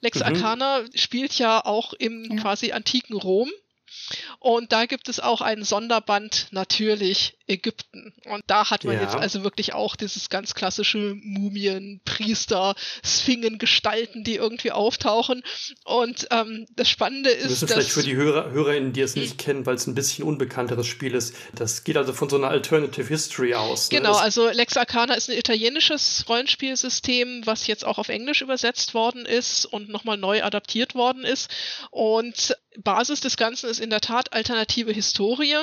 Lex Mhm. Arcana spielt ja auch im Ja. quasi antiken Rom. Und da gibt es auch einen Sonderband, natürlich Ägypten. Und da hat man Ja. jetzt also wirklich auch dieses ganz klassische Mumien, Priester, Sphingen, Gestalten, die irgendwie auftauchen. Und ähm, das Spannende Wir ist, müssen dass vielleicht für die Hörer, HörerInnen, die es nicht kennen, weil es ein bisschen unbekannteres Spiel ist, das geht also von so einer Alternative History aus. Ne? Genau, Das- also Lex Arcana ist ein italienisches Rollenspielsystem, was jetzt auch auf Englisch übersetzt worden ist und nochmal neu adaptiert worden ist. Und Basis des Ganzen ist in der Tat alternative Historie.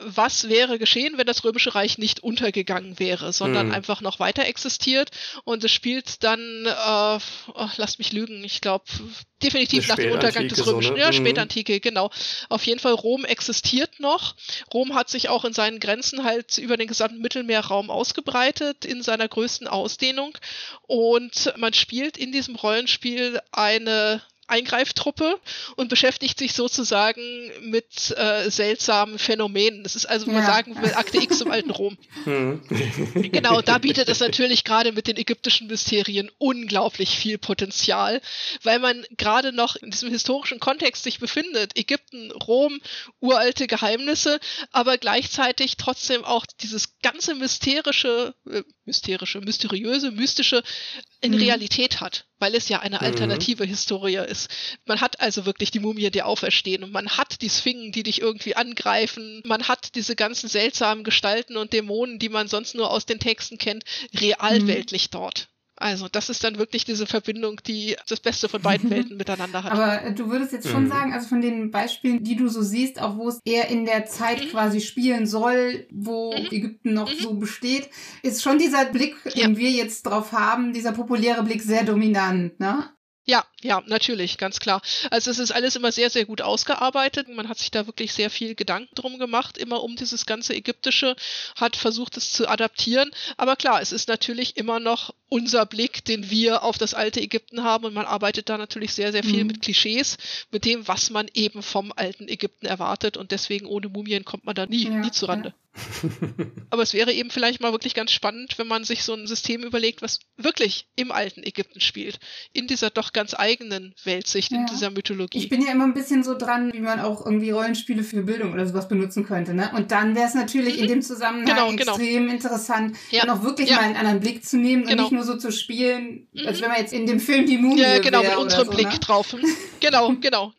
Was wäre geschehen, wenn das Römische Reich nicht untergegangen wäre, sondern hm. einfach noch weiter existiert? Und es spielt dann, äh, oh, lasst mich lügen, ich glaube, definitiv nach dem Untergang des Römischen, so, ne? ja, mhm. Spätantike, genau. Auf jeden Fall, Rom existiert noch. Rom hat sich auch in seinen Grenzen halt über den gesamten Mittelmeerraum ausgebreitet, in seiner größten Ausdehnung. Und man spielt in diesem Rollenspiel eine Eingreiftruppe und beschäftigt sich sozusagen mit äh, seltsamen Phänomenen. Das ist also, wie ja. man sagen will, Akte X im alten Rom. Hm. genau, da bietet es natürlich gerade mit den ägyptischen Mysterien unglaublich viel Potenzial, weil man gerade noch in diesem historischen Kontext sich befindet. Ägypten, Rom, uralte Geheimnisse, aber gleichzeitig trotzdem auch dieses ganze mysterische, äh, mysterische, mysteriöse, mystische in mhm. Realität hat, weil es ja eine mhm. alternative mhm. Historie ist. Man hat also wirklich die Mumie, die auferstehen und man hat die Sphingen, die dich irgendwie angreifen. Man hat diese ganzen seltsamen Gestalten und Dämonen, die man sonst nur aus den Texten kennt, realweltlich mhm. dort. Also das ist dann wirklich diese Verbindung, die das Beste von beiden Welten miteinander hat. Aber äh, du würdest jetzt schon mhm. sagen, also von den Beispielen, die du so siehst, auch wo es eher in der Zeit mhm. quasi spielen soll, wo mhm. Ägypten noch mhm. so besteht, ist schon dieser Blick, ja. den wir jetzt drauf haben, dieser populäre Blick sehr dominant, ne? Ja, ja, natürlich, ganz klar. Also es ist alles immer sehr, sehr gut ausgearbeitet. Man hat sich da wirklich sehr viel Gedanken drum gemacht, immer um dieses ganze Ägyptische, hat versucht es zu adaptieren. Aber klar, es ist natürlich immer noch unser Blick, den wir auf das alte Ägypten haben und man arbeitet da natürlich sehr, sehr viel mhm. mit Klischees, mit dem, was man eben vom alten Ägypten erwartet und deswegen ohne Mumien kommt man da nie, ja, nie zurande. Ja. Aber es wäre eben vielleicht mal wirklich ganz spannend, wenn man sich so ein System überlegt, was wirklich im alten Ägypten spielt, in dieser doch ganz eigenen Weltsicht, ja. in dieser Mythologie. Ich bin ja immer ein bisschen so dran, wie man auch irgendwie Rollenspiele für Bildung oder sowas benutzen könnte, ne? Und dann wäre es natürlich mhm. in dem Zusammenhang genau, genau. extrem genau. interessant, ja. dann auch wirklich ja. mal einen anderen Blick zu nehmen genau. und nicht nur so zu spielen, mhm. als wenn man jetzt in dem Film die Mumie Ja, genau, mit unserem so, Blick ne? drauf. genau, genau.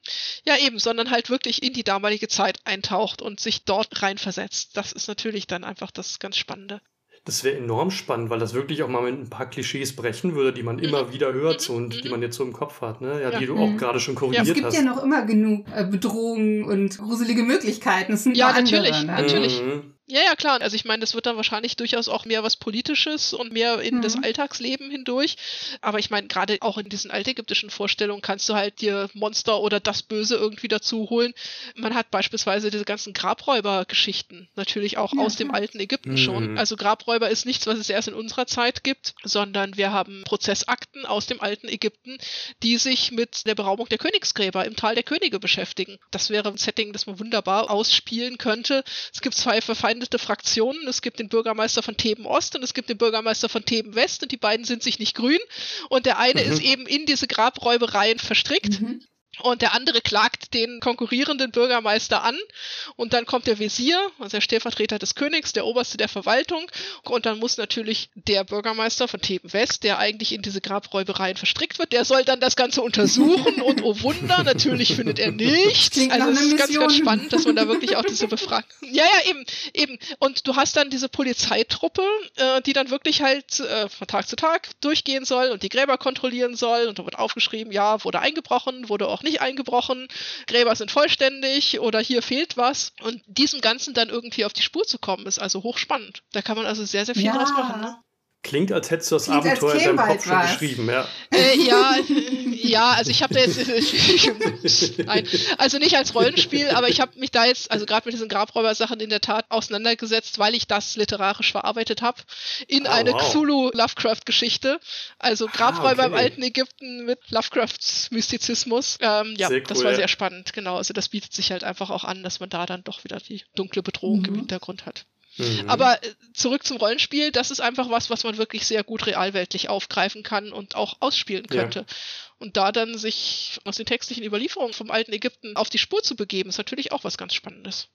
Ja, eben, sondern halt wirklich in die damalige Zeit eintaucht und sich dort reinversetzt. Das ist natürlich dann einfach das ganz Spannende. Das wäre enorm spannend, weil das wirklich auch mal mit ein paar Klischees brechen würde, die man mhm. immer wieder hört so, und die mhm. man jetzt so im Kopf hat, ne? Ja, ja. die du auch mhm. gerade schon korrigiert hast. Ja, es gibt hast. ja noch immer genug äh, Bedrohungen und gruselige Möglichkeiten. Das sind ja, natürlich, andere, ne? natürlich. Mhm. Ja, ja, klar. Also ich meine, das wird dann wahrscheinlich durchaus auch mehr was Politisches und mehr in mhm. das Alltagsleben hindurch. Aber ich meine, gerade auch in diesen altägyptischen Vorstellungen kannst du halt dir Monster oder das Böse irgendwie dazu holen. Man hat beispielsweise diese ganzen Grabräuber-Geschichten natürlich auch ja. aus dem alten Ägypten mhm. schon. Also Grabräuber ist nichts, was es erst in unserer Zeit gibt, sondern wir haben Prozessakten aus dem alten Ägypten, die sich mit der Beraubung der Königsgräber im Tal der Könige beschäftigen. Das wäre ein Setting, das man wunderbar ausspielen könnte. Es gibt zwei verfeindete verfeindete Fraktionen. Es gibt den Bürgermeister von Theben Ost und es gibt den Bürgermeister von Theben West und die beiden sind sich nicht grün. Und der eine mhm. ist eben in diese Grabräubereien verstrickt. Mhm. Und der andere klagt den konkurrierenden Bürgermeister an. Und dann kommt der Visier, also der Stellvertreter des Königs, der Oberste der Verwaltung. Und dann muss natürlich der Bürgermeister von Theben West, der eigentlich in diese Grabräubereien verstrickt wird, der soll dann das Ganze untersuchen. und oh Wunder, natürlich findet er nichts. Also es ist ganz, ganz spannend, dass man da wirklich auch diese Befragung. Ja, ja, eben, eben. Und du hast dann diese Polizeitruppe, äh, die dann wirklich halt äh, von Tag zu Tag durchgehen soll und die Gräber kontrollieren soll. Und da wird aufgeschrieben, ja, wurde eingebrochen, wurde auch nicht eingebrochen, Gräber sind vollständig oder hier fehlt was. Und diesem Ganzen dann irgendwie auf die Spur zu kommen, ist also hochspannend. Da kann man also sehr, sehr viel ja. draus machen. Ne? Klingt, als hättest du das Klingt Abenteuer in deinem Kopf schon geschrieben, ja. Äh, ja, ja, also ich habe da jetzt, nein, also nicht als Rollenspiel, aber ich habe mich da jetzt, also gerade mit diesen Grabräuber-Sachen in der Tat auseinandergesetzt, weil ich das literarisch verarbeitet habe in oh, eine wow. Cthulhu-Lovecraft-Geschichte. Also Grabräuber ah, okay. im alten Ägypten mit Lovecrafts Mystizismus. Ähm, ja, cool, das war sehr spannend, genau. Also das bietet sich halt einfach auch an, dass man da dann doch wieder die dunkle Bedrohung mhm. im Hintergrund hat. Mhm. Aber äh, zurück zum Rollenspiel, das ist einfach was, was man wirklich sehr gut realweltlich aufgreifen kann und auch ausspielen könnte. Ja. Und da dann sich aus den textlichen Überlieferungen vom alten Ägypten auf die Spur zu begeben, ist natürlich auch was ganz Spannendes.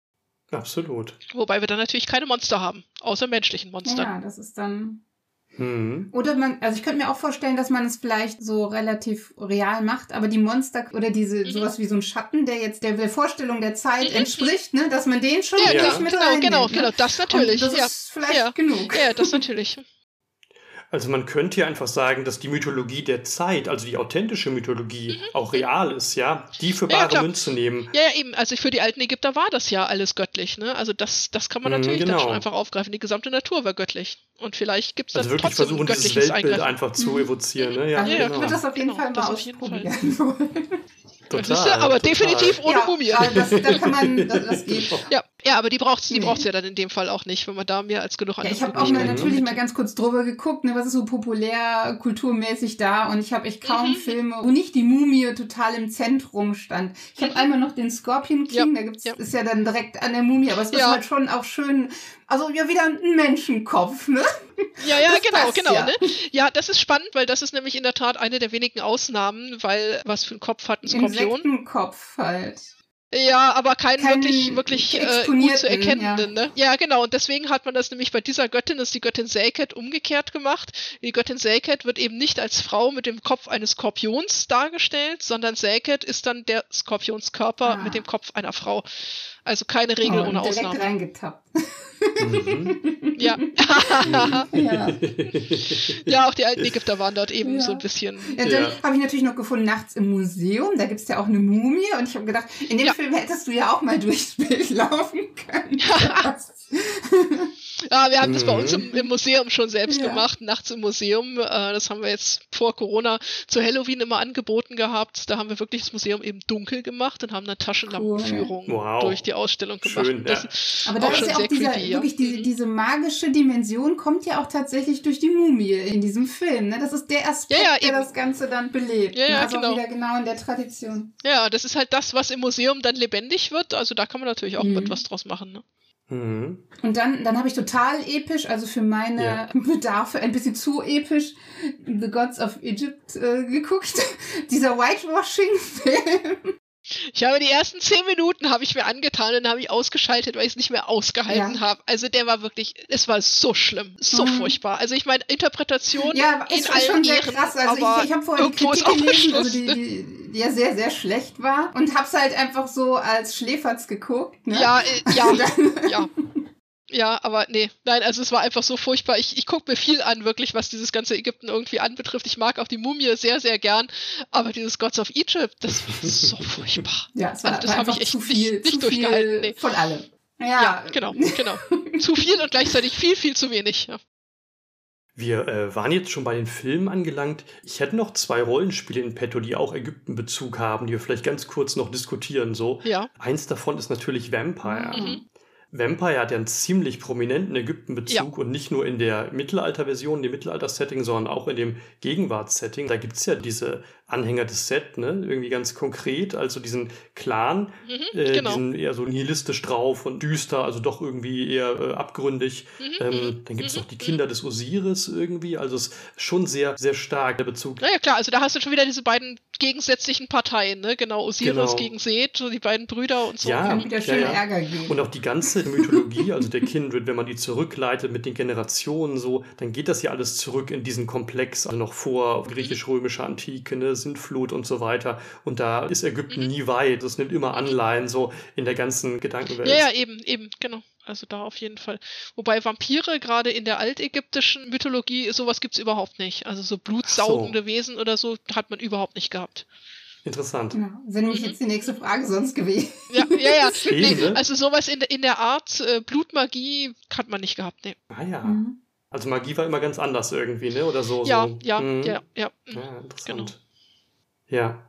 Absolut. Wobei wir dann natürlich keine Monster haben, außer menschlichen Monstern. Ja, das ist dann hm. Oder man, also ich könnte mir auch vorstellen, dass man es vielleicht so relativ real macht, aber die Monster oder diese mhm. sowas wie so ein Schatten, der jetzt der, der Vorstellung der Zeit mhm. entspricht, ne, dass man den schon ja, ja. mit genau, genau, ne? genau, das natürlich. Und das ja. ist vielleicht ja. genug. Ja, das natürlich. Also man könnte ja einfach sagen, dass die Mythologie der Zeit, also die authentische Mythologie, mhm. auch real ist, ja, die für bare ja, Münze nehmen. Ja, ja, eben. Also für die alten Ägypter war das ja alles göttlich, ne? Also das, das kann man mhm, natürlich genau. dann schon einfach aufgreifen. Die gesamte Natur war göttlich. Und vielleicht gibt es also wirklich versuchen, dieses Weltbild Eingreifen. einfach zu mhm. evozieren, ne? Ja, ja, genau. ich würde das auf jeden genau, Fall mal ausprobieren wollen. Total, ja, aber total. definitiv ohne ja, Mumie. Das, da kann man, das, das geht. Ja, ja, aber die braucht die nee. braucht's ja dann in dem Fall auch nicht, wenn man da mehr als genug ja, Ich habe auch mal natürlich mal ganz kurz drüber geguckt, ne, was ist so populär kulturmäßig da und ich habe echt kaum mhm. Filme, wo nicht die Mumie total im Zentrum stand. Ich habe mhm. einmal noch den Scorpion King, ja, da gibt's ja. ist ja dann direkt an der Mumie, aber es ist halt schon auch schön, also ja wieder ein Menschenkopf, ne? Ja, ja, das genau, genau. Ja. Ne? ja, das ist spannend, weil das ist nämlich in der Tat eine der wenigen Ausnahmen, weil was für einen Kopf hat ein Skorpion? Insektenkopf halt. Ja, aber keinen Kein wirklich, wirklich äh, gut zu erkennenden. Ja. Ne? ja, genau. Und deswegen hat man das nämlich bei dieser Göttin, das ist die Göttin Selket, umgekehrt gemacht. Die Göttin Selket wird eben nicht als Frau mit dem Kopf eines Skorpions dargestellt, sondern Selket ist dann der Skorpionskörper ah. mit dem Kopf einer Frau. Also keine Regel oh, ohne direkt Ausnahme. reingetappt. Mhm. ja. ja. ja, auch die alten Ägypter waren dort eben ja. so ein bisschen. Ja, dann ja. habe ich natürlich noch gefunden, nachts im Museum, da gibt es ja auch eine Mumie und ich habe gedacht, in dem Film hättest du ja auch mal durchs Bild laufen können. Ja, wir haben mhm. das bei uns im, mhm. im Museum schon selbst ja. gemacht, nachts im Museum. Äh, das haben wir jetzt vor Corona zu Halloween immer angeboten gehabt. Da haben wir wirklich das Museum eben dunkel gemacht und haben eine Taschenlampenführung cool. wow. durch die Ausstellung gemacht. Schön, ja. Aber da ist ja auch dieser, creepy, wirklich die, mhm. diese magische Dimension kommt ja auch tatsächlich durch die Mumie in diesem Film. Ne? Das ist der Aspekt, ja, der das Ganze dann belebt. Ja, ja, ne? Also genau. wieder genau in der Tradition. Ja, das ist halt das, was im Museum dann lebendig wird. Also da kann man natürlich auch mhm. etwas draus machen. Ne? Mhm. Und dann, dann habe ich total episch, also für meine ja. Bedarfe ein bisschen zu episch, The Gods of Egypt äh, geguckt. Dieser Whitewashing-Film. Ich habe die ersten zehn Minuten habe ich mir angetan und dann habe ich ausgeschaltet, weil ich es nicht mehr ausgehalten ja. habe. Also der war wirklich, es war so schlimm, so mhm. furchtbar. Also ich meine Interpretation ja, ist in schon sehr Ehren, krass. Also ich, ich habe vorher die Kritik gelesen, also die, die, die, ja sehr sehr schlecht war und habe es halt einfach so als Schläferz geguckt. Ne? Ja, äh, ja, ja. Ja, aber nee, nein, also es war einfach so furchtbar. Ich, ich gucke mir viel an, wirklich, was dieses ganze Ägypten irgendwie anbetrifft. Ich mag auch die Mumie sehr, sehr gern, aber dieses Gods of Egypt, das war so furchtbar. Ja, es war, also das habe ich echt zu viel, nicht, nicht durchgehalten. Nee. Von allem. Ja. ja, genau, genau. zu viel und gleichzeitig viel, viel zu wenig. Ja. Wir äh, waren jetzt schon bei den Filmen angelangt. Ich hätte noch zwei Rollenspiele in petto, die auch Ägypten-Bezug haben, die wir vielleicht ganz kurz noch diskutieren. So. Ja. Eins davon ist natürlich Vampire. Mhm. Vampire hat ja einen ziemlich prominenten Ägypten-Bezug ja. und nicht nur in der Mittelalter-Version, dem Mittelalter-Setting, sondern auch in dem Gegenwarts-Setting. Da gibt es ja diese Anhänger des Set, ne? Irgendwie ganz konkret, also diesen Clan, mhm, äh, genau. diesen eher so nihilistisch drauf und düster, also doch irgendwie eher äh, abgründig. Mhm, ähm, mhm, dann gibt es mhm, noch die Kinder des Osiris irgendwie, also es ist schon sehr, sehr stark der Bezug. Ja, ja, klar, also da hast du schon wieder diese beiden gegensätzlichen Parteien, ne? Genau, Osiris genau. gegen Seth, so die beiden Brüder und so. Ja, Kann wieder schön ja, ja. Ärger geben. Und auch die ganze Mythologie, also der Kindred, wenn man die zurückleitet mit den Generationen so, dann geht das ja alles zurück in diesen Komplex, also noch vor griechisch-römischer Antike, ne? Sintflut und so weiter. Und da ist Ägypten mhm. nie weit. Das nimmt immer Anleihen so in der ganzen Gedankenwelt. Ja, ja, eben, eben, genau. Also da auf jeden Fall. Wobei Vampire gerade in der altägyptischen Mythologie, sowas gibt es überhaupt nicht. Also so blutsaugende so. Wesen oder so hat man überhaupt nicht gehabt. Interessant. Ja, sind nämlich mhm. jetzt die nächste Frage sonst gewesen. Ja, ja, ja. nee, ne? also sowas in, in der Art äh, Blutmagie hat man nicht gehabt. Nee. Ah ja. Mhm. Also Magie war immer ganz anders irgendwie, ne? Oder so. Ja, so. ja, mhm. ja, ja. Ja, interessant. Genau. Ja.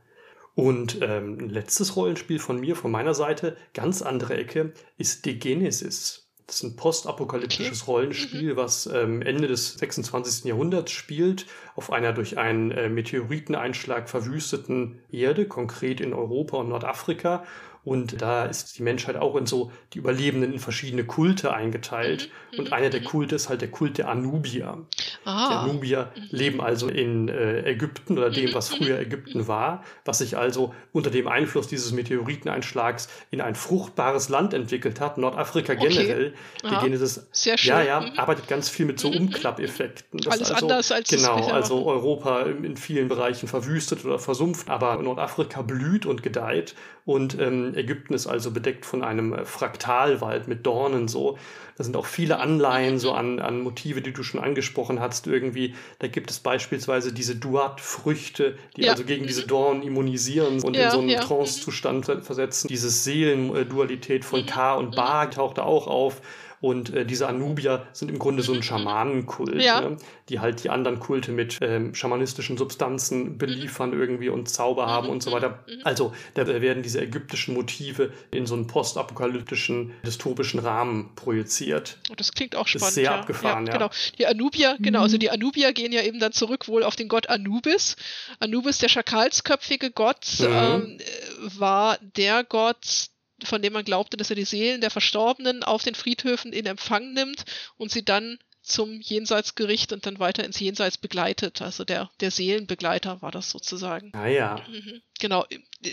Und ähm, ein letztes Rollenspiel von mir, von meiner Seite, ganz andere Ecke, ist The Genesis. Das ist ein postapokalyptisches. Rollenspiel, mhm. was ähm, Ende des 26. Jahrhunderts spielt, auf einer durch einen äh, Meteoriteneinschlag verwüsteten Erde, konkret in Europa und Nordafrika. Und da ist die Menschheit auch in so die Überlebenden in verschiedene Kulte eingeteilt. Mhm. Und einer der mhm. Kulte ist halt der Kult der Anubier. Ah. Die Anubier mhm. leben also in äh, Ägypten oder dem, mhm. was früher Ägypten war, was sich also unter dem Einfluss dieses Meteoriteneinschlags in ein fruchtbares Land entwickelt hat. Nordafrika generell. Okay. Die Genesis, Sehr schön. Ja, ja, arbeitet ganz viel mit so Umklappeffekten. Das Alles also, anders als Genau, also Europa in vielen Bereichen verwüstet oder versumpft, aber Nordafrika blüht und gedeiht. Und ähm, Ägypten ist also bedeckt von einem äh, Fraktalwald mit Dornen so. Da sind auch viele Anleihen so an, an Motive, die du schon angesprochen hast irgendwie. Da gibt es beispielsweise diese Duat-Früchte, die Ja. also gegen diese Dornen immunisieren und Ja, in so einen ja. Trance-Zustand ver- versetzen. Diese Seelendualität von Mhm. Ka und Ba taucht da auch auf. Und äh, diese Anubier sind im Grunde so ein Schamanenkult, Mhm. Ja. ne? die halt die anderen Kulte mit ähm, schamanistischen Substanzen beliefern irgendwie und Zauber haben und so Mhm. weiter. Also da werden diese ägyptischen Motive in so einen postapokalyptischen, dystopischen Rahmen projiziert. Und das klingt auch spannend. sehr ja. abgefahren, ja. Genau. Die Anubier, genau, also die Anubier gehen ja eben dann zurück wohl auf den Gott Anubis. Anubis, der schakalsköpfige Gott, Mhm. ähm, äh, war der Gott, von dem man glaubte, dass er die Seelen der Verstorbenen auf den Friedhöfen in Empfang nimmt und sie dann zum Jenseitsgericht und dann weiter ins Jenseits begleitet. Also der, der Seelenbegleiter war das sozusagen. Naja, Mhm, Genau,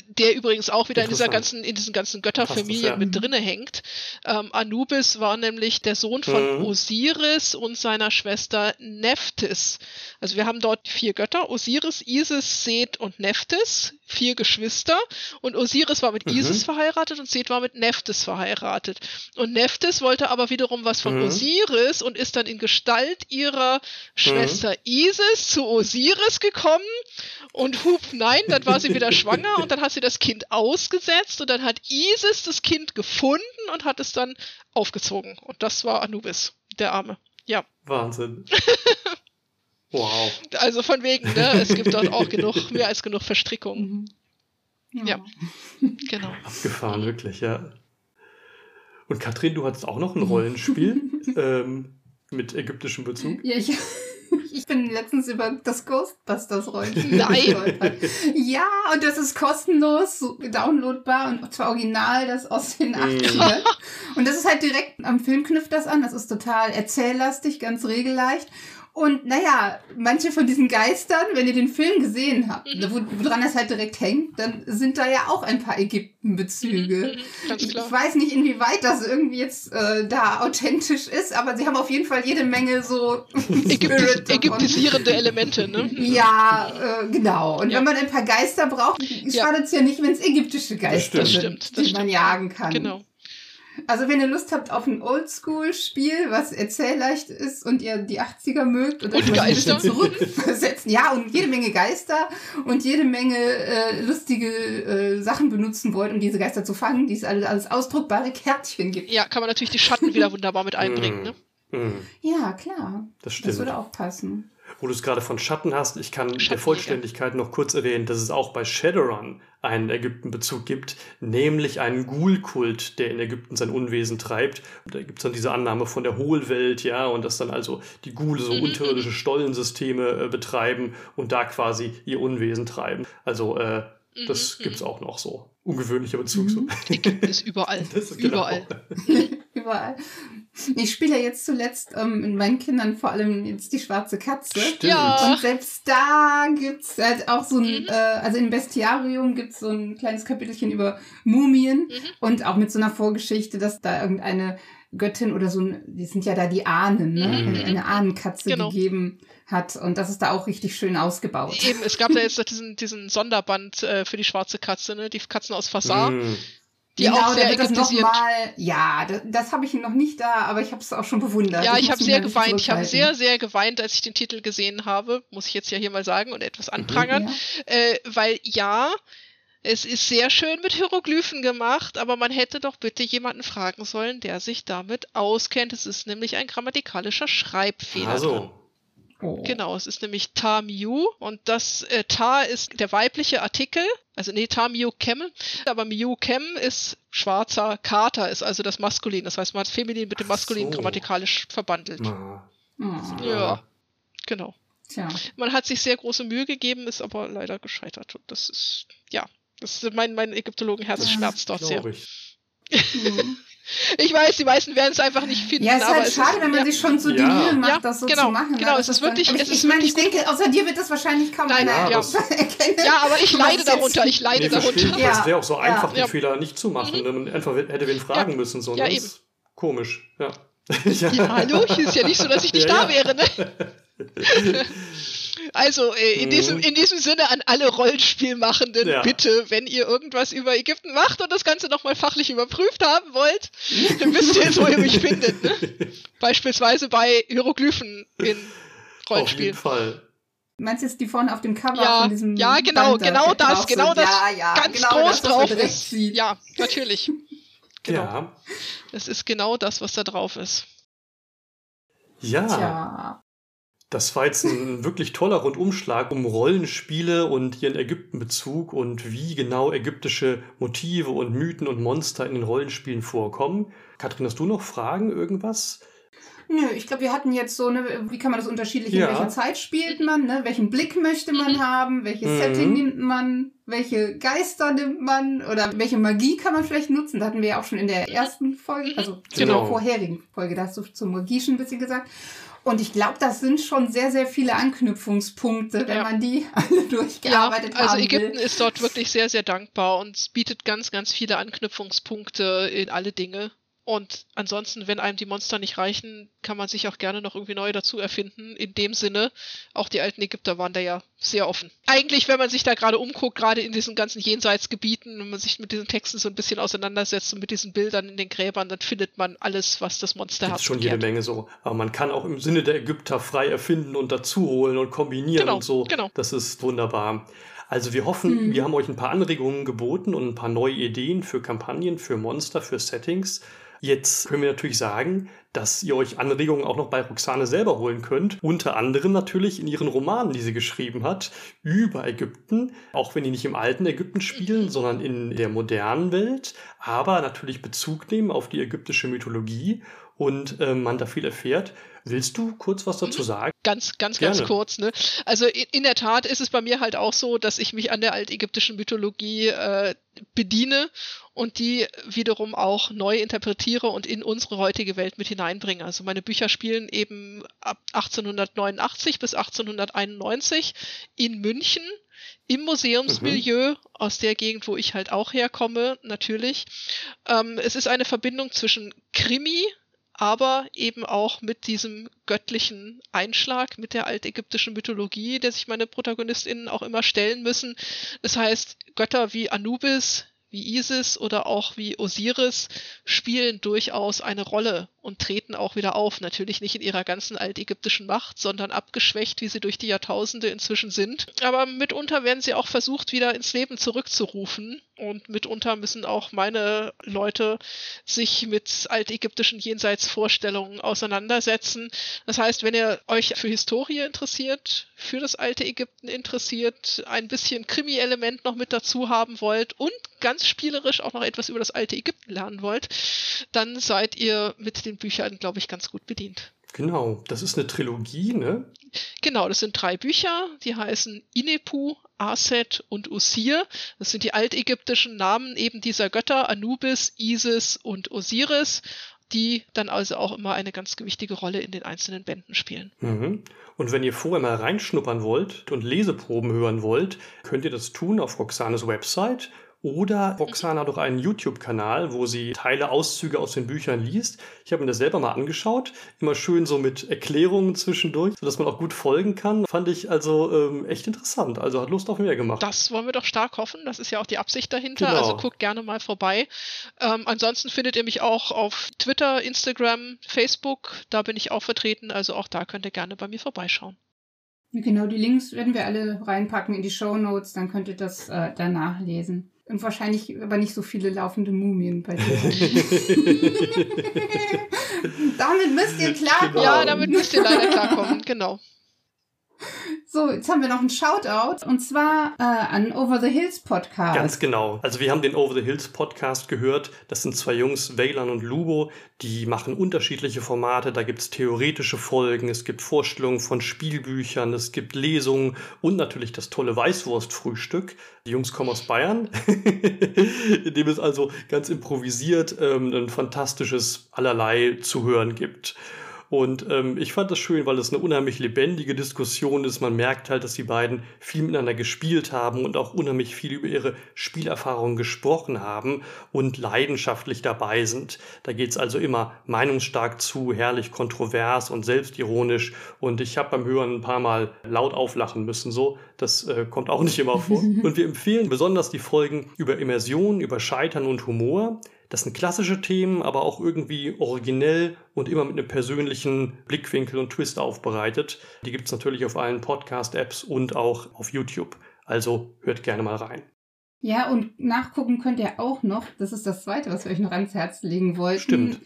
der übrigens auch wieder in dieser ganzen, in diesen ganzen Götterfamilien mit drinne hängt. Ähm, Anubis war nämlich der Sohn von Mhm. Osiris und seiner Schwester Nephthys. Also wir haben dort vier Götter, Osiris, Isis, Seth und Nephthys, vier Geschwister. Und Osiris war mit Mhm. Isis verheiratet und Seth war mit Nephthys verheiratet. Und Nephthys wollte aber wiederum was von Mhm. Osiris und ist dann in Gestalt ihrer Schwester Isis zu Osiris gekommen und hup, nein, dann war sie wieder schwanger und dann hat sie das Kind ausgesetzt und dann hat Isis das Kind gefunden und hat es dann aufgezogen. Und das war Anubis, der Arme. Ja, Wahnsinn. wow. also von wegen, ne? Es gibt dort auch genug, mehr als genug Verstrickungen. Mhm. Ja. Genau. Abgefahren, wirklich, ja. Und Katrin, du hattest auch noch ein Rollenspiel ähm, mit ägyptischem Bezug. Ja, ich, ich bin letztens über das Ghostbusters-Rollenspiel Nein. gestolpert. Ja, und das ist kostenlos, so downloadbar und zwar original, das aus den Mhm. 80ern. Und das ist halt direkt am Film knüpft das an. Das ist total erzähllastig, ganz regelleicht. Und naja, manche von diesen Geistern, wenn ihr den Film gesehen habt, Mhm. wo, woran das halt direkt hängt, dann sind da ja auch ein paar Ägypten-Bezüge. Mhm, ganz Ich, weiß nicht, inwieweit das irgendwie jetzt äh, da authentisch ist, aber sie haben auf jeden Fall jede Menge so Ägyptis ägyptisierende Elemente, ne? Ja, äh, genau. Und Ja. wenn man ein paar Geister braucht, Ja. schadet es ja nicht, wenn es ägyptische Geister stimmt. sind, Das stimmt, das die man stimmt. jagen kann. Genau. Also wenn ihr Lust habt auf ein Oldschool-Spiel, was erzählleicht ist und ihr die 80er mögt und, Und euch ein bisschen Geister. zurückversetzen. Ja, und jede Menge Geister und jede Menge äh, lustige äh, Sachen benutzen wollt, um diese Geister zu fangen, die es alles, alles ausdruckbare Kärtchen gibt. Ja, kann man natürlich die Schatten wieder wunderbar mit einbringen, ne? Mhm, Ja, klar. das Das stimmt. würde auch passen. Wo du es gerade von Schatten hast, ich kann der Schattenjäger. Vollständigkeit noch kurz erwähnen, dass es auch bei Shadowrun einen Ägyptenbezug gibt, nämlich einen Ghoul-Kult, der in Ägypten sein Unwesen treibt. Da gibt es dann diese Annahme von der Hohlwelt, ja, und dass dann also die Ghule so Mhm, unterirdische Stollensysteme äh, betreiben und da quasi ihr Unwesen treiben. Also äh, das Mhm, gibt es auch noch so. Ungewöhnlicher Bezug. So. Ägypten ist überall. Das ist genau. Überall. Überall. Ich spiele ja jetzt zuletzt ähm, mit meinen Kindern vor allem jetzt die schwarze Katze. Stimmt. Ja. Und selbst da gibt's halt auch so ein, Mhm. äh, also im Bestiarium gibt's so ein kleines Kapitelchen über Mumien Mhm. und auch mit so einer Vorgeschichte, dass da irgendeine Göttin oder so ein, die sind ja da die Ahnen, ne? Mhm. Eine, eine Ahnenkatze Genau. gegeben hat. Und das ist da auch richtig schön ausgebaut. Eben, es gab da jetzt diesen, diesen Sonderband äh, für die schwarze Katze, ne? Die Katzen aus Fasar, Mm. Die auch sehr da wird das ägyptisierend. nochmal, ja, das, das habe ich noch nicht da, aber ich habe es auch schon bewundert. Ja, ich muss habe sehr mal geweint. Ich habe sehr, sehr geweint, als ich den Titel gesehen habe. Muss ich jetzt ja hier mal sagen und etwas anprangern. Ja. Äh, weil ja, es ist sehr schön mit Hieroglyphen gemacht, aber man hätte doch bitte jemanden fragen sollen, der sich damit auskennt. Es ist nämlich ein grammatikalischer Schreibfehler. Also, Oh. Genau, es ist nämlich Ta Miu und das äh, Ta ist der weibliche Artikel, also nee, Ta Miu Kem, aber Miu Kem ist schwarzer Kater, ist also das Maskulin, das heißt man hat Feminin mit dem Maskulin so. grammatikalisch verbandelt. na, Oh. Ja, genau. Tja. Man hat sich sehr große Mühe gegeben, ist aber leider gescheitert. Und das ist, ja, das ist mein, mein Ägyptologenherz schmerzt dort sehr. ich. Mhm. Ich weiß, die meisten werden es einfach nicht finden. Ja, es ist aber halt es schade, ist, wenn man ja, sich schon so die Ja. Mühe macht, Ja, das so genau, zu machen. genau, es Das ist wirklich- aber es ich, ist ich meine, ich denke, außer dir wird das wahrscheinlich kaum Nein, einer ja. erkennen. ja, aber ich leide darunter, ich leide Nee, darunter. Ja. Es wäre auch so einfach, Ja. die Fehler nicht zu machen. ne? Man einfach hätte wen fragen müssen. So, Ja, ne? eben. Ist Komisch, ja. Ja, hallo, ist ja nicht so, dass ich nicht Ja, da ja. wäre, ne? Also äh, in, mhm. diesem, in diesem Sinne an alle Rollenspielmachenden, ja. bitte, wenn ihr irgendwas über Ägypten macht und das Ganze nochmal fachlich überprüft haben wollt, dann wisst ihr jetzt, wo ihr mich findet. Ne? Beispielsweise bei Hieroglyphen in Rollenspielen. Auf jeden Fall. Meinst du jetzt die vorne auf dem Cover ja, von diesem Ja, genau, Band genau das, genau das, ja, ja, ganz genau groß das, drauf ist. Ja, natürlich. Genau. Ja. Das ist genau das, was da drauf ist. Ja. Tja. Das war jetzt ein wirklich toller Rundumschlag um Rollenspiele und ihren Ägyptenbezug und wie genau ägyptische Motive und Mythen und Monster in den Rollenspielen vorkommen. Katrin, hast du noch Fragen, irgendwas? Nö, ich glaube, wir hatten jetzt so eine, wie kann man das unterschiedlich, Ja. in welcher Zeit spielt man, ne? Welchen Blick möchte man haben, welches Mhm. Setting nimmt man, welche Geister nimmt man oder welche Magie kann man vielleicht nutzen. Da hatten wir ja auch schon in der ersten Folge, also in Genau. der vorherigen Folge, da hast du zur Magie schon ein bisschen gesagt. Und ich glaube, das sind schon sehr, sehr viele Anknüpfungspunkte, wenn Ja. man die alle durchgearbeitet also haben Ägypten will. ist dort wirklich sehr, sehr dankbar und bietet ganz, ganz viele Anknüpfungspunkte in alle Dinge. Und ansonsten, wenn einem die Monster nicht reichen, kann man sich auch gerne noch irgendwie neu dazu erfinden. In dem Sinne, auch die alten Ägypter waren da ja sehr offen. Eigentlich, wenn man sich da gerade umguckt, gerade in diesen ganzen Jenseitsgebieten, wenn man sich mit diesen Texten so ein bisschen auseinandersetzt und mit diesen Bildern in den Gräbern, dann findet man alles, was das Das Monsterherz ist schon jede. Menge so. Aber man kann auch im Sinne der Ägypter frei erfinden und dazuholen und kombinieren Genau, und so. genau. Das ist wunderbar. Also wir hoffen, Mhm. wir haben euch ein paar Anregungen geboten und ein paar neue Ideen für Kampagnen, für Monster, für Settings. Jetzt können wir natürlich sagen, dass ihr euch Anregungen auch noch bei Roxane selber holen könnt. Unter anderem natürlich in ihren Romanen, die sie geschrieben hat, über Ägypten. Auch wenn die nicht im alten Ägypten spielen, sondern in der modernen Welt. Aber natürlich Bezug nehmen auf die ägyptische Mythologie und ähm, man da viel erfährt. Willst du kurz was dazu sagen? Ganz, ganz, Gerne. ganz kurz. Ne? Also in, in der Tat ist es bei mir halt auch so, dass ich mich an der altägyptischen Mythologie äh, bediene und die wiederum auch neu interpretiere und in unsere heutige Welt mit hineinbringe. Also meine Bücher spielen eben ab 1889 bis 1891 in München im Museumsmilieu aus der Gegend, wo ich halt auch herkomme, natürlich. Ähm, es ist eine Verbindung zwischen Krimi, aber eben auch mit diesem göttlichen Einschlag, mit der altägyptischen Mythologie, der sich meine ProtagonistInnen auch immer stellen müssen. Das heißt, Götter wie Anubis, wie Isis oder auch wie Osiris spielen durchaus eine Rolle und treten auch wieder auf. Natürlich nicht in ihrer ganzen altägyptischen Macht, sondern abgeschwächt, wie sie durch die Jahrtausende inzwischen sind. Aber mitunter werden sie auch versucht, wieder ins Leben zurückzurufen. Und mitunter müssen auch meine Leute sich mit altägyptischen Jenseitsvorstellungen auseinandersetzen. Das heißt, wenn ihr euch für Historie interessiert, für das alte Ägypten interessiert, ein bisschen Krimi-Element noch mit dazu haben wollt und ganz spielerisch auch noch etwas über das alte Ägypten lernen wollt, dann seid ihr mit den Büchern, glaube ich, ganz gut bedient. Genau, das ist eine Trilogie, ne? Genau, das sind drei Bücher, die heißen Inepu, Aset und Usir. Das sind die altägyptischen Namen eben dieser Götter, Anubis, Isis und Osiris, die dann also auch immer eine ganz wichtige Rolle in den einzelnen Bänden spielen. Mhm. Und wenn ihr vorher mal reinschnuppern wollt und Leseproben hören wollt, könnt ihr das tun auf Roxanes Website. Oder Roxana hat auch einen YouTube-Kanal, wo sie Teile, Auszüge aus den Büchern liest. Ich habe mir das selber mal angeschaut. Immer schön so mit Erklärungen zwischendurch, sodass man auch gut folgen kann. Fand ich also ähm, echt interessant. Also hat Lust auf mehr gemacht. Das wollen wir doch stark hoffen. Das ist ja auch die Absicht dahinter. Genau. Also guckt gerne mal vorbei. Ähm, ansonsten findet ihr mich auch auf Twitter, Instagram, Facebook. Da bin ich auch vertreten. Also auch da könnt ihr gerne bei mir vorbeischauen. Genau, die Links werden wir alle reinpacken in die Show Notes, dann könnt ihr das äh, danach lesen. Und wahrscheinlich aber nicht so viele laufende Mumien bei dir. damit müsst ihr klarkommen. Genau. Ja, damit müsst ihr leider klarkommen. Genau. So, jetzt haben wir noch einen Shoutout und zwar äh, an Over the Hills Podcast. Ganz genau. Also wir haben den Over the Hills Podcast gehört. Das sind zwei Jungs, Waylan und Lubo, die machen unterschiedliche Formate. Da gibt's theoretische Folgen, es gibt Vorstellungen von Spielbüchern, es gibt Lesungen und natürlich das tolle Weißwurstfrühstück. Die Jungs kommen aus Bayern, in dem es also ganz improvisiert ähm, ein fantastisches allerlei zu hören gibt. Und ähm, ich fand das schön, weil es eine unheimlich lebendige Diskussion ist. Man merkt halt, dass die beiden viel miteinander gespielt haben und auch unheimlich viel über ihre Spielerfahrungen gesprochen haben und leidenschaftlich dabei sind. Da geht's also immer meinungsstark zu, herrlich kontrovers und selbstironisch. Und ich habe beim Hören ein paar Mal laut auflachen müssen. So, das äh, kommt auch nicht immer vor. und wir empfehlen besonders die Folgen über Immersion, über Scheitern und Humor. Das sind klassische Themen, aber auch irgendwie originell und immer mit einem persönlichen Blickwinkel und Twist aufbereitet. Die gibt's natürlich auf allen Podcast-Apps und auch auf YouTube. Also hört gerne mal rein. Ja, und nachgucken könnt ihr auch noch, das ist das Zweite, was wir euch noch ans Herz legen wollten. Stimmt.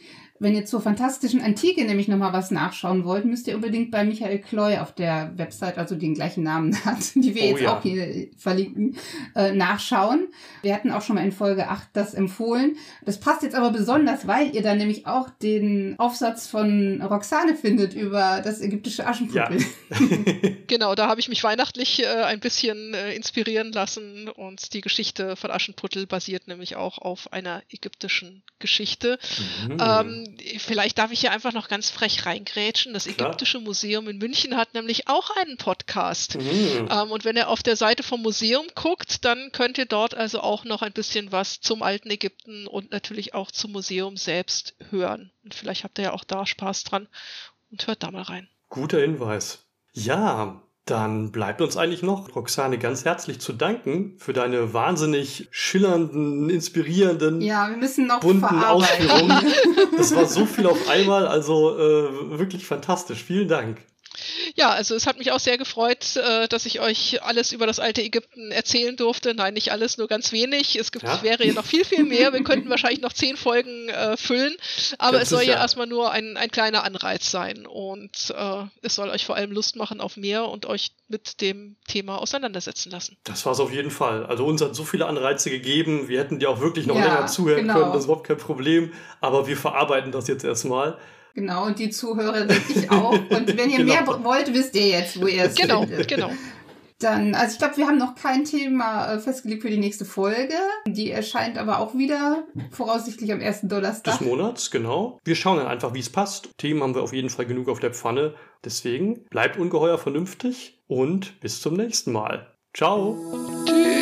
Wenn ihr zur fantastischen Antike nämlich nochmal was nachschauen wollt, müsst ihr unbedingt bei Michael Kloy auf der Website, also den gleichen Namen hat, die wir Oh jetzt ja. auch hier verlinken, äh, nachschauen. Wir hatten auch schon mal in Folge 8 das empfohlen. Das passt jetzt aber besonders, weil ihr dann nämlich auch den Aufsatz von Roxane findet über das ägyptische Aschenputtel. Genau, da habe ich mich weihnachtlich äh, ein bisschen äh, inspirieren lassen und die Geschichte von Aschenputtel basiert nämlich auch auf einer ägyptischen Geschichte. Mhm. Ähm, vielleicht darf ich hier einfach noch ganz frech reingrätschen. Das Klar. Ägyptische Museum in München hat nämlich auch einen Podcast. Mhm. Ähm, und wenn ihr auf der Seite vom Museum guckt, dann könnt ihr dort also auch noch ein bisschen was zum alten Ägypten und natürlich auch zum Museum selbst hören. Und vielleicht habt ihr ja auch da Spaß dran und hört da mal rein. Guter Hinweis. Ja, dann bleibt uns eigentlich noch, Roxane, ganz herzlich zu danken für deine wahnsinnig schillernden, inspirierenden, Ja, wir müssen noch bunten. Ausführungen. Das war so viel auf einmal, also äh, wirklich fantastisch. Vielen Dank. Ja, also es hat mich auch sehr gefreut, äh, dass ich euch alles über das alte Ägypten erzählen durfte. Nein, nicht alles, nur ganz wenig. Es gibt, Ja. wäre ja noch viel, viel mehr. Wir könnten wahrscheinlich noch zehn Folgen äh, füllen. Aber Ganz es soll sicher. ja erstmal nur ein, ein kleiner Anreiz sein. Und äh, es soll euch vor allem Lust machen auf mehr und euch mit dem Thema auseinandersetzen lassen. Das war es auf jeden Fall. Also uns hat so viele Anreize gegeben. Wir hätten dir auch wirklich noch Ja, länger zuhören genau. können. Das ist überhaupt kein Problem. Aber wir verarbeiten das jetzt erstmal. Genau, und die Zuhörer wirklich auch. Und wenn ihr Genau. mehr wollt, wisst ihr jetzt, wo ihr es Genau, findet. genau. Dann, also ich glaube, wir haben noch kein Thema äh, festgelegt für die nächste Folge. Die erscheint aber auch wieder voraussichtlich am ersten Donnerstag. Des Monats, genau. Wir schauen dann einfach, wie es passt. Themen haben wir auf jeden Fall genug auf der Pfanne. Deswegen bleibt ungeheuer vernünftig und bis zum nächsten Mal. Ciao. Tschüss.